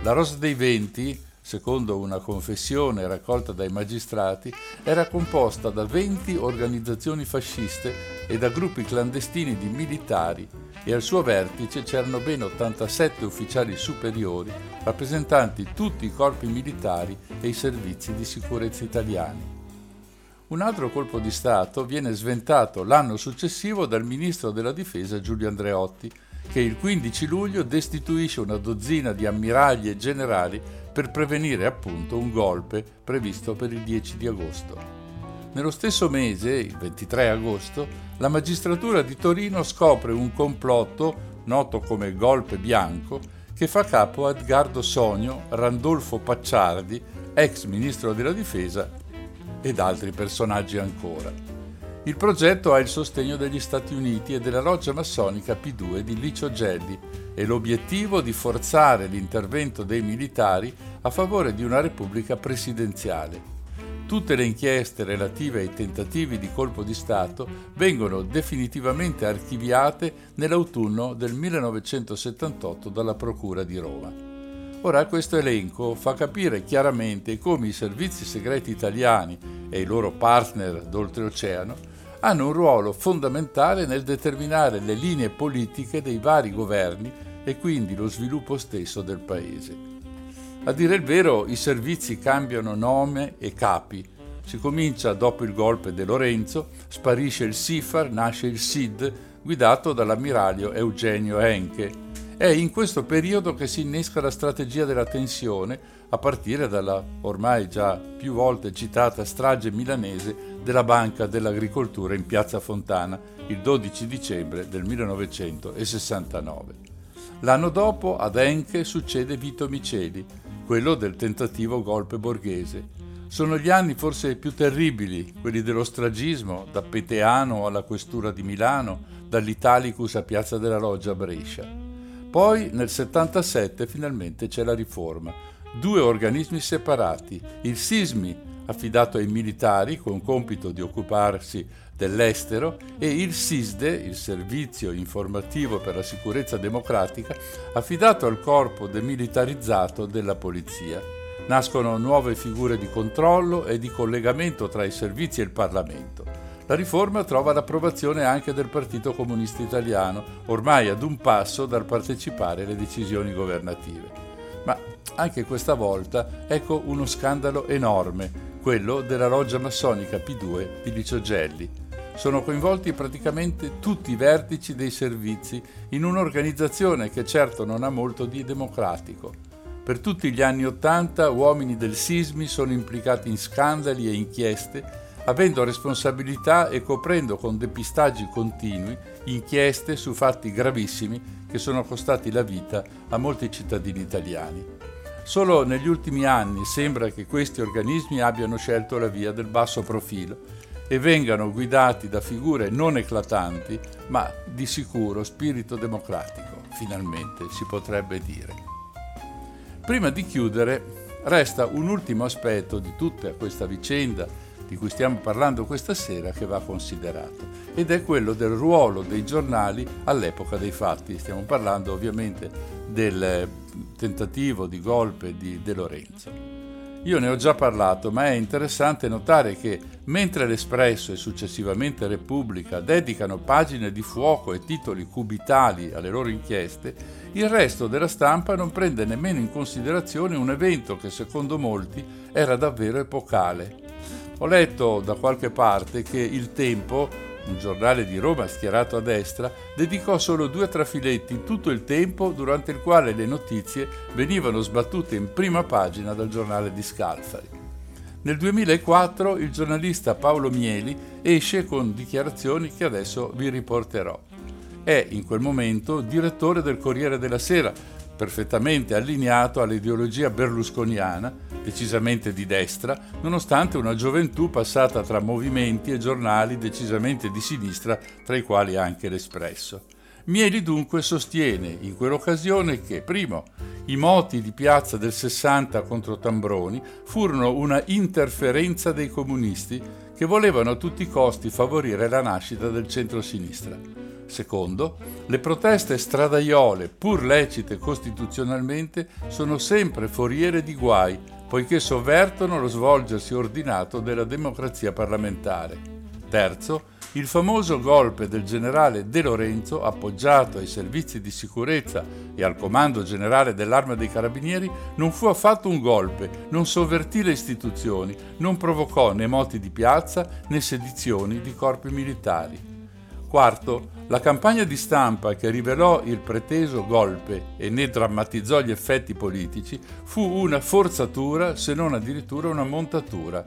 La Rosa dei Venti, secondo una confessione raccolta dai magistrati, era composta da 20 organizzazioni fasciste e da gruppi clandestini di militari e al suo vertice c'erano ben 87 ufficiali superiori, rappresentanti tutti i corpi militari e i servizi di sicurezza italiani. Un altro colpo di Stato viene sventato l'anno successivo dal ministro della difesa Giulio Andreotti, che il 15 luglio destituisce una dozzina di ammiragli e generali per prevenire appunto un golpe previsto per il 10 di agosto. Nello stesso mese, il 23 agosto, la magistratura di Torino scopre un complotto noto come golpe bianco che fa capo a Edgardo Sonio, Randolfo Pacciardi, ex ministro della difesa ed altri personaggi ancora. Il progetto ha il sostegno degli Stati Uniti e della loggia massonica P2 di Licio Gelli e l'obiettivo di forzare l'intervento dei militari a favore di una repubblica presidenziale. Tutte le inchieste relative ai tentativi di colpo di Stato vengono definitivamente archiviate nell'autunno del 1978 dalla Procura di Roma. Ora questo elenco fa capire chiaramente come i servizi segreti italiani e i loro partner d'oltreoceano hanno un ruolo fondamentale nel determinare le linee politiche dei vari governi e quindi lo sviluppo stesso del Paese. A dire il vero, i servizi cambiano nome e capi. Si comincia dopo il golpe di Lorenzo, sparisce il SIFAR, nasce il SID, guidato dall'ammiraglio Eugenio Henke. È in questo periodo che si innesca la strategia della tensione, a partire dalla ormai già più volte citata strage milanese della Banca dell'Agricoltura in Piazza Fontana il 12 dicembre del 1969. L'anno dopo ad Enche succede Vito Miceli, quello del tentativo golpe borghese. Sono gli anni forse più terribili, quelli dello stragismo, da Peteano alla questura di Milano, dall'Italicus a Piazza della Loggia a Brescia. Poi nel 77 finalmente c'è la riforma, due organismi separati, il SISMI affidato ai militari con compito di occuparsi dell'estero e il SISDE, il Servizio Informativo per la Sicurezza Democratica, affidato al corpo demilitarizzato della Polizia. Nascono nuove figure di controllo e di collegamento tra i servizi e il Parlamento. La riforma trova l'approvazione anche del Partito Comunista Italiano, ormai ad un passo dal partecipare alle decisioni governative. Ma anche questa volta ecco uno scandalo enorme quello della loggia massonica P2 di Licio Gelli. Sono coinvolti praticamente tutti i vertici dei servizi in un'organizzazione che certo non ha molto di democratico. Per tutti gli anni Ottanta uomini del sismi sono implicati in scandali e inchieste avendo responsabilità e coprendo con depistaggi continui inchieste su fatti gravissimi che sono costati la vita a molti cittadini italiani. Solo negli ultimi anni sembra che questi organismi abbiano scelto la via del basso profilo e vengano guidati da figure non eclatanti, ma di sicuro spirito democratico, finalmente si potrebbe dire. Prima di chiudere, resta un ultimo aspetto di tutta questa vicenda di cui stiamo parlando questa sera che va considerato ed è quello del ruolo dei giornali all'epoca dei fatti. Stiamo parlando ovviamente del tentativo di golpe di De Lorenzo. Io ne ho già parlato, ma è interessante notare che mentre l'Espresso e successivamente Repubblica dedicano pagine di fuoco e titoli cubitali alle loro inchieste, il resto della stampa non prende nemmeno in considerazione un evento che secondo molti era davvero epocale. Ho letto da qualche parte che Il Tempo, un giornale di Roma schierato a destra, dedicò solo due trafiletti tutto il tempo durante il quale le notizie venivano sbattute in prima pagina dal giornale di Scalfari. Nel 2004 il giornalista Paolo Mieli esce con dichiarazioni che adesso vi riporterò. È in quel momento direttore del Corriere della Sera, perfettamente allineato all'ideologia berlusconiana, decisamente di destra, nonostante una gioventù passata tra movimenti e giornali decisamente di sinistra, tra i quali anche l'Espresso. Mieli dunque sostiene in quell'occasione che, primo, i moti di piazza del 60 contro Tambroni furono una interferenza dei comunisti che volevano a tutti i costi favorire la nascita del centro-sinistra. Secondo, le proteste stradaiole, pur lecite costituzionalmente, sono sempre foriere di guai, poiché sovvertono lo svolgersi ordinato della democrazia parlamentare. Terzo, il famoso golpe del generale De Lorenzo, appoggiato ai servizi di sicurezza e al comando generale dell'arma dei carabinieri, non fu affatto un golpe, non sovvertì le istituzioni, non provocò né moti di piazza né sedizioni di corpi militari. Quarto, la campagna di stampa che rivelò il preteso golpe e ne drammatizzò gli effetti politici fu una forzatura, se non addirittura una montatura.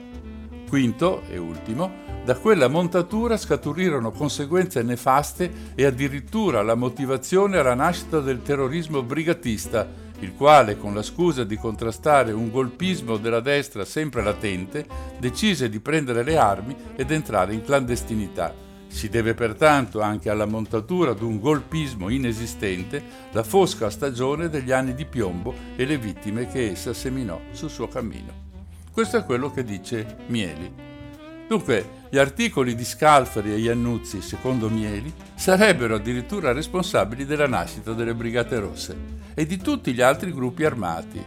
Quinto e ultimo, da quella montatura scaturirono conseguenze nefaste e addirittura la motivazione alla nascita del terrorismo brigatista, il quale, con la scusa di contrastare un golpismo della destra sempre latente, decise di prendere le armi ed entrare in clandestinità. Si deve pertanto anche alla montatura d'un golpismo inesistente la fosca stagione degli anni di piombo e le vittime che essa seminò sul suo cammino. Questo è quello che dice Mieli. Dunque, gli articoli di Scalfari e Iannuzzi, secondo Mieli, sarebbero addirittura responsabili della nascita delle Brigate Rosse e di tutti gli altri gruppi armati.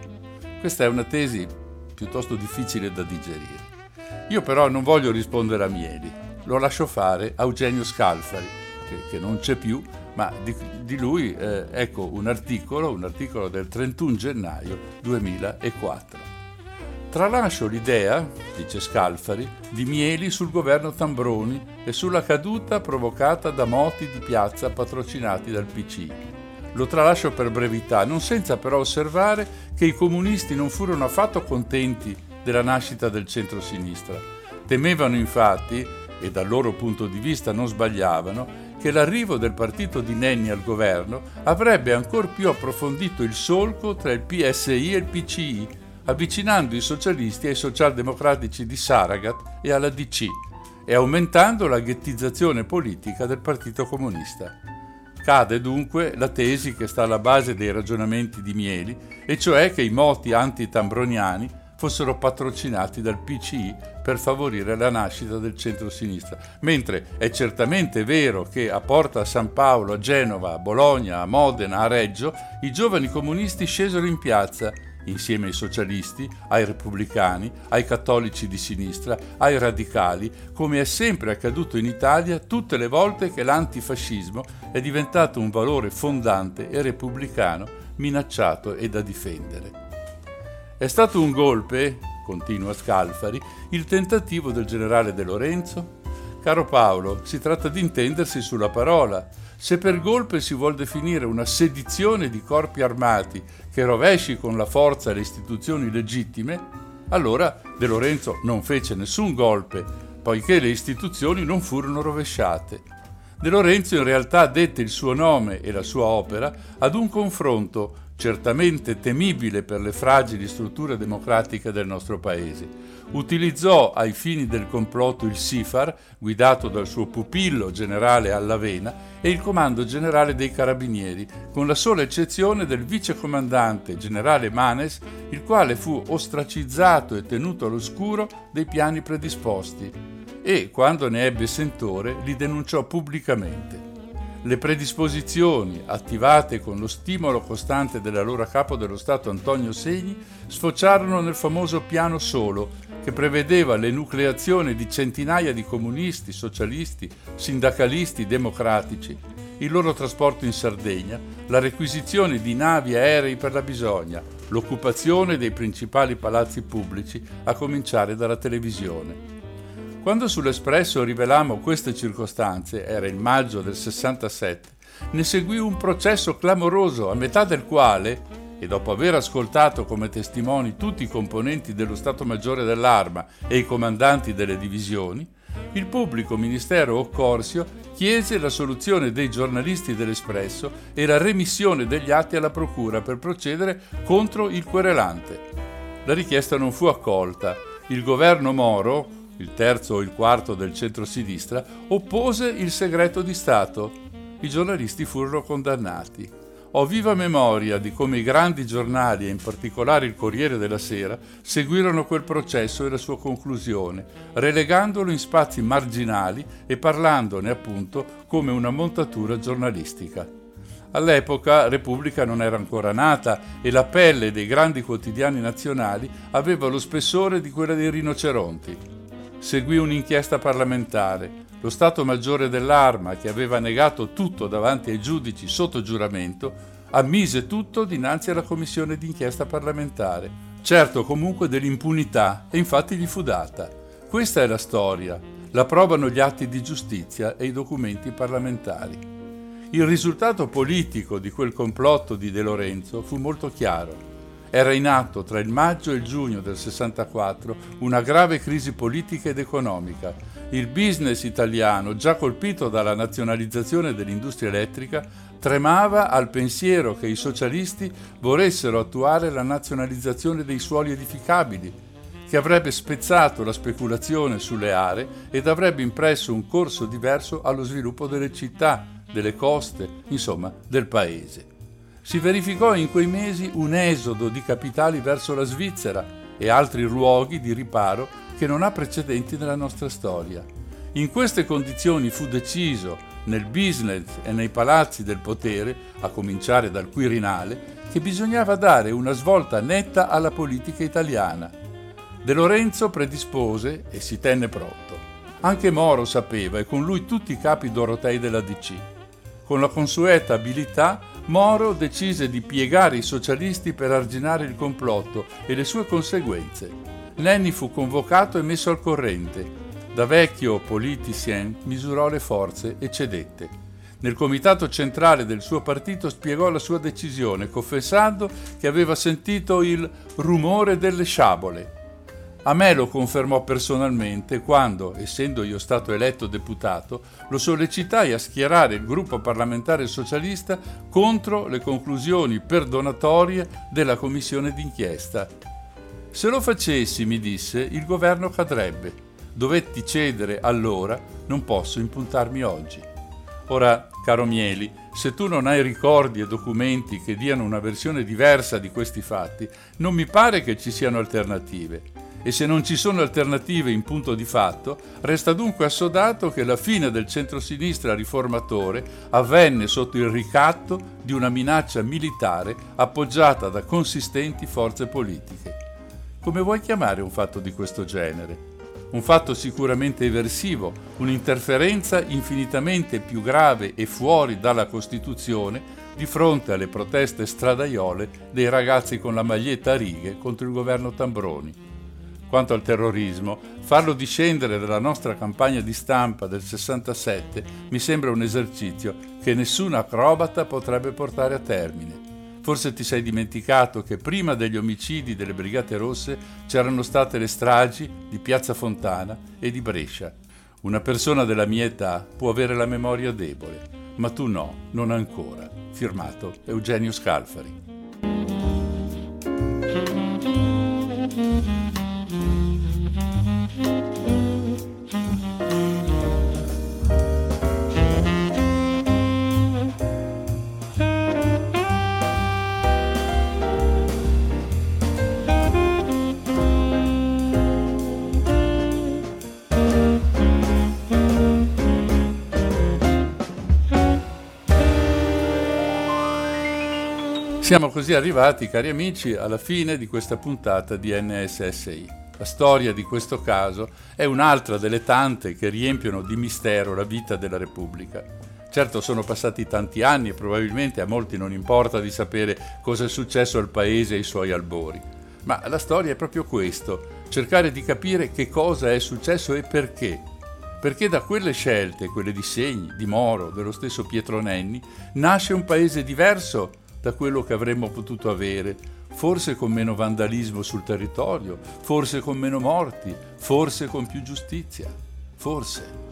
Questa è una tesi piuttosto difficile da digerire. Io però non voglio rispondere a Mieli, lo lascio fare a Eugenio Scalfari, che, che non c'è più, ma di, di lui eh, ecco un articolo, un articolo del 31 gennaio 2004. Tralascio l'idea, dice Scalfari, di Mieli sul governo Tambroni e sulla caduta provocata da moti di piazza patrocinati dal PC. Lo tralascio per brevità, non senza però osservare che i comunisti non furono affatto contenti della nascita del centro-sinistra. Temevano infatti e dal loro punto di vista non sbagliavano, che l'arrivo del partito di Nenni al governo avrebbe ancor più approfondito il solco tra il PSI e il PCI, avvicinando i socialisti ai socialdemocratici di Saragat e alla DC e aumentando la ghettizzazione politica del Partito Comunista. Cade dunque la tesi che sta alla base dei ragionamenti di Mieli, e cioè che i moti antitambroniani fossero patrocinati dal PCI per favorire la nascita del centro-sinistra. Mentre è certamente vero che a Porta San Paolo, a Genova, a Bologna, a Modena, a Reggio, i giovani comunisti scesero in piazza insieme ai socialisti, ai repubblicani, ai cattolici di sinistra, ai radicali, come è sempre accaduto in Italia tutte le volte che l'antifascismo è diventato un valore fondante e repubblicano minacciato e da difendere. È stato un golpe, continua Scalfari, il tentativo del generale De Lorenzo? Caro Paolo, si tratta di intendersi sulla parola. Se per golpe si vuol definire una sedizione di corpi armati che rovesci con la forza le istituzioni legittime, allora De Lorenzo non fece nessun golpe, poiché le istituzioni non furono rovesciate. De Lorenzo in realtà dette il suo nome e la sua opera ad un confronto certamente temibile per le fragili strutture democratiche del nostro paese. Utilizzò ai fini del complotto il SIFAR, guidato dal suo pupillo generale Allavena, e il comando generale dei carabinieri, con la sola eccezione del vicecomandante generale Manes, il quale fu ostracizzato e tenuto all'oscuro dei piani predisposti e, quando ne ebbe sentore, li denunciò pubblicamente. Le predisposizioni, attivate con lo stimolo costante dell'allora capo dello Stato Antonio Segni, sfociarono nel famoso piano solo, che prevedeva l'enucleazione di centinaia di comunisti, socialisti, sindacalisti, democratici, il loro trasporto in Sardegna, la requisizione di navi aerei per la bisogna, l'occupazione dei principali palazzi pubblici, a cominciare dalla televisione. Quando sull'Espresso rivelammo queste circostanze, era il maggio del 67, ne seguì un processo clamoroso a metà del quale, e dopo aver ascoltato come testimoni tutti i componenti dello Stato Maggiore dell'Arma e i comandanti delle divisioni, il pubblico ministero Occorsio chiese la soluzione dei giornalisti dell'Espresso e la remissione degli atti alla Procura per procedere contro il querelante. La richiesta non fu accolta. Il governo Moro, il terzo o il quarto del centro-sinistra, oppose il segreto di Stato. I giornalisti furono condannati. Ho viva memoria di come i grandi giornali, e in particolare il Corriere della Sera, seguirono quel processo e la sua conclusione, relegandolo in spazi marginali e parlandone appunto come una montatura giornalistica. All'epoca Repubblica non era ancora nata e la pelle dei grandi quotidiani nazionali aveva lo spessore di quella dei rinoceronti seguì un'inchiesta parlamentare. Lo Stato Maggiore dell'Arma, che aveva negato tutto davanti ai giudici sotto giuramento, ammise tutto dinanzi alla commissione d'inchiesta parlamentare, certo comunque dell'impunità, e infatti gli fu data. Questa è la storia, la provano gli atti di giustizia e i documenti parlamentari. Il risultato politico di quel complotto di De Lorenzo fu molto chiaro. Era in atto tra il maggio e il giugno del 64 una grave crisi politica ed economica. Il business italiano, già colpito dalla nazionalizzazione dell'industria elettrica, tremava al pensiero che i socialisti volessero attuare la nazionalizzazione dei suoli edificabili, che avrebbe spezzato la speculazione sulle aree ed avrebbe impresso un corso diverso allo sviluppo delle città, delle coste, insomma del paese. Si verificò in quei mesi un esodo di capitali verso la Svizzera e altri luoghi di riparo che non ha precedenti nella nostra storia. In queste condizioni fu deciso, nel business e nei palazzi del potere, a cominciare dal Quirinale, che bisognava dare una svolta netta alla politica italiana. De Lorenzo predispose e si tenne pronto. Anche Moro sapeva e con lui tutti i capi dorotei della DC. Con la consueta abilità Moro decise di piegare i socialisti per arginare il complotto e le sue conseguenze. Nenni fu convocato e messo al corrente. Da vecchio politicien misurò le forze e cedette. Nel comitato centrale del suo partito spiegò la sua decisione, confessando che aveva sentito il rumore delle sciabole a me lo confermò personalmente quando, essendo io stato eletto deputato, lo sollecitai a schierare il gruppo parlamentare socialista contro le conclusioni perdonatorie della commissione d'inchiesta. Se lo facessi, mi disse, il governo cadrebbe. Dovetti cedere allora, non posso impuntarmi oggi. Ora, caro Mieli, se tu non hai ricordi e documenti che diano una versione diversa di questi fatti, non mi pare che ci siano alternative e se non ci sono alternative in punto di fatto, resta dunque assodato che la fine del centrosinistra riformatore avvenne sotto il ricatto di una minaccia militare appoggiata da consistenti forze politiche. Come vuoi chiamare un fatto di questo genere? Un fatto sicuramente eversivo, un'interferenza infinitamente più grave e fuori dalla Costituzione di fronte alle proteste stradaiole dei ragazzi con la maglietta a righe contro il governo Tambroni. Quanto al terrorismo, farlo discendere dalla nostra campagna di stampa del 67 mi sembra un esercizio che nessun acrobata potrebbe portare a termine. Forse ti sei dimenticato che prima degli omicidi delle Brigate Rosse c'erano state le stragi di Piazza Fontana e di Brescia. Una persona della mia età può avere la memoria debole, ma tu no, non ancora. Firmato Eugenio Scalfari. Siamo così arrivati, cari amici, alla fine di questa puntata di NSSI. La storia di questo caso è un'altra delle tante che riempiono di mistero la vita della Repubblica. Certo sono passati tanti anni e probabilmente a molti non importa di sapere cosa è successo al paese e ai suoi albori. Ma la storia è proprio questo, cercare di capire che cosa è successo e perché. Perché da quelle scelte, quelle di Segni, di Moro, dello stesso Pietro Nenni, nasce un paese diverso da quello che avremmo potuto avere, forse con meno vandalismo sul territorio, forse con meno morti, forse con più giustizia, forse.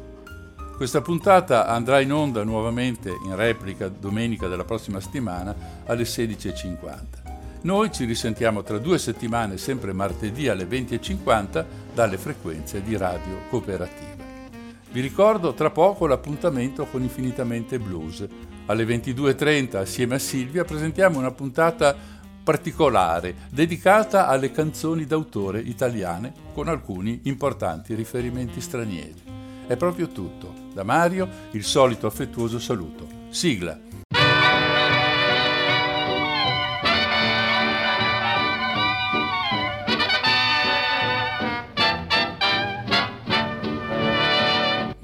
Questa puntata andrà in onda nuovamente in replica domenica della prossima settimana alle 16.50. Noi ci risentiamo tra due settimane, sempre martedì alle 20.50, dalle frequenze di Radio Cooperativa. Vi ricordo tra poco l'appuntamento con Infinitamente Blues, alle 22.30 assieme a Silvia presentiamo una puntata particolare dedicata alle canzoni d'autore italiane con alcuni importanti riferimenti stranieri. È proprio tutto. Da Mario il solito affettuoso saluto. Sigla.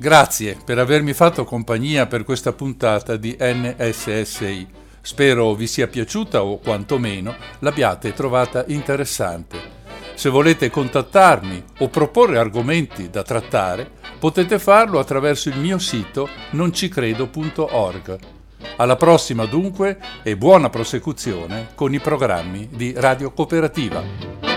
Grazie per avermi fatto compagnia per questa puntata di NSSI. Spero vi sia piaciuta o quantomeno l'abbiate trovata interessante. Se volete contattarmi o proporre argomenti da trattare, potete farlo attraverso il mio sito noncicredo.org. Alla prossima dunque e buona prosecuzione con i programmi di Radio Cooperativa.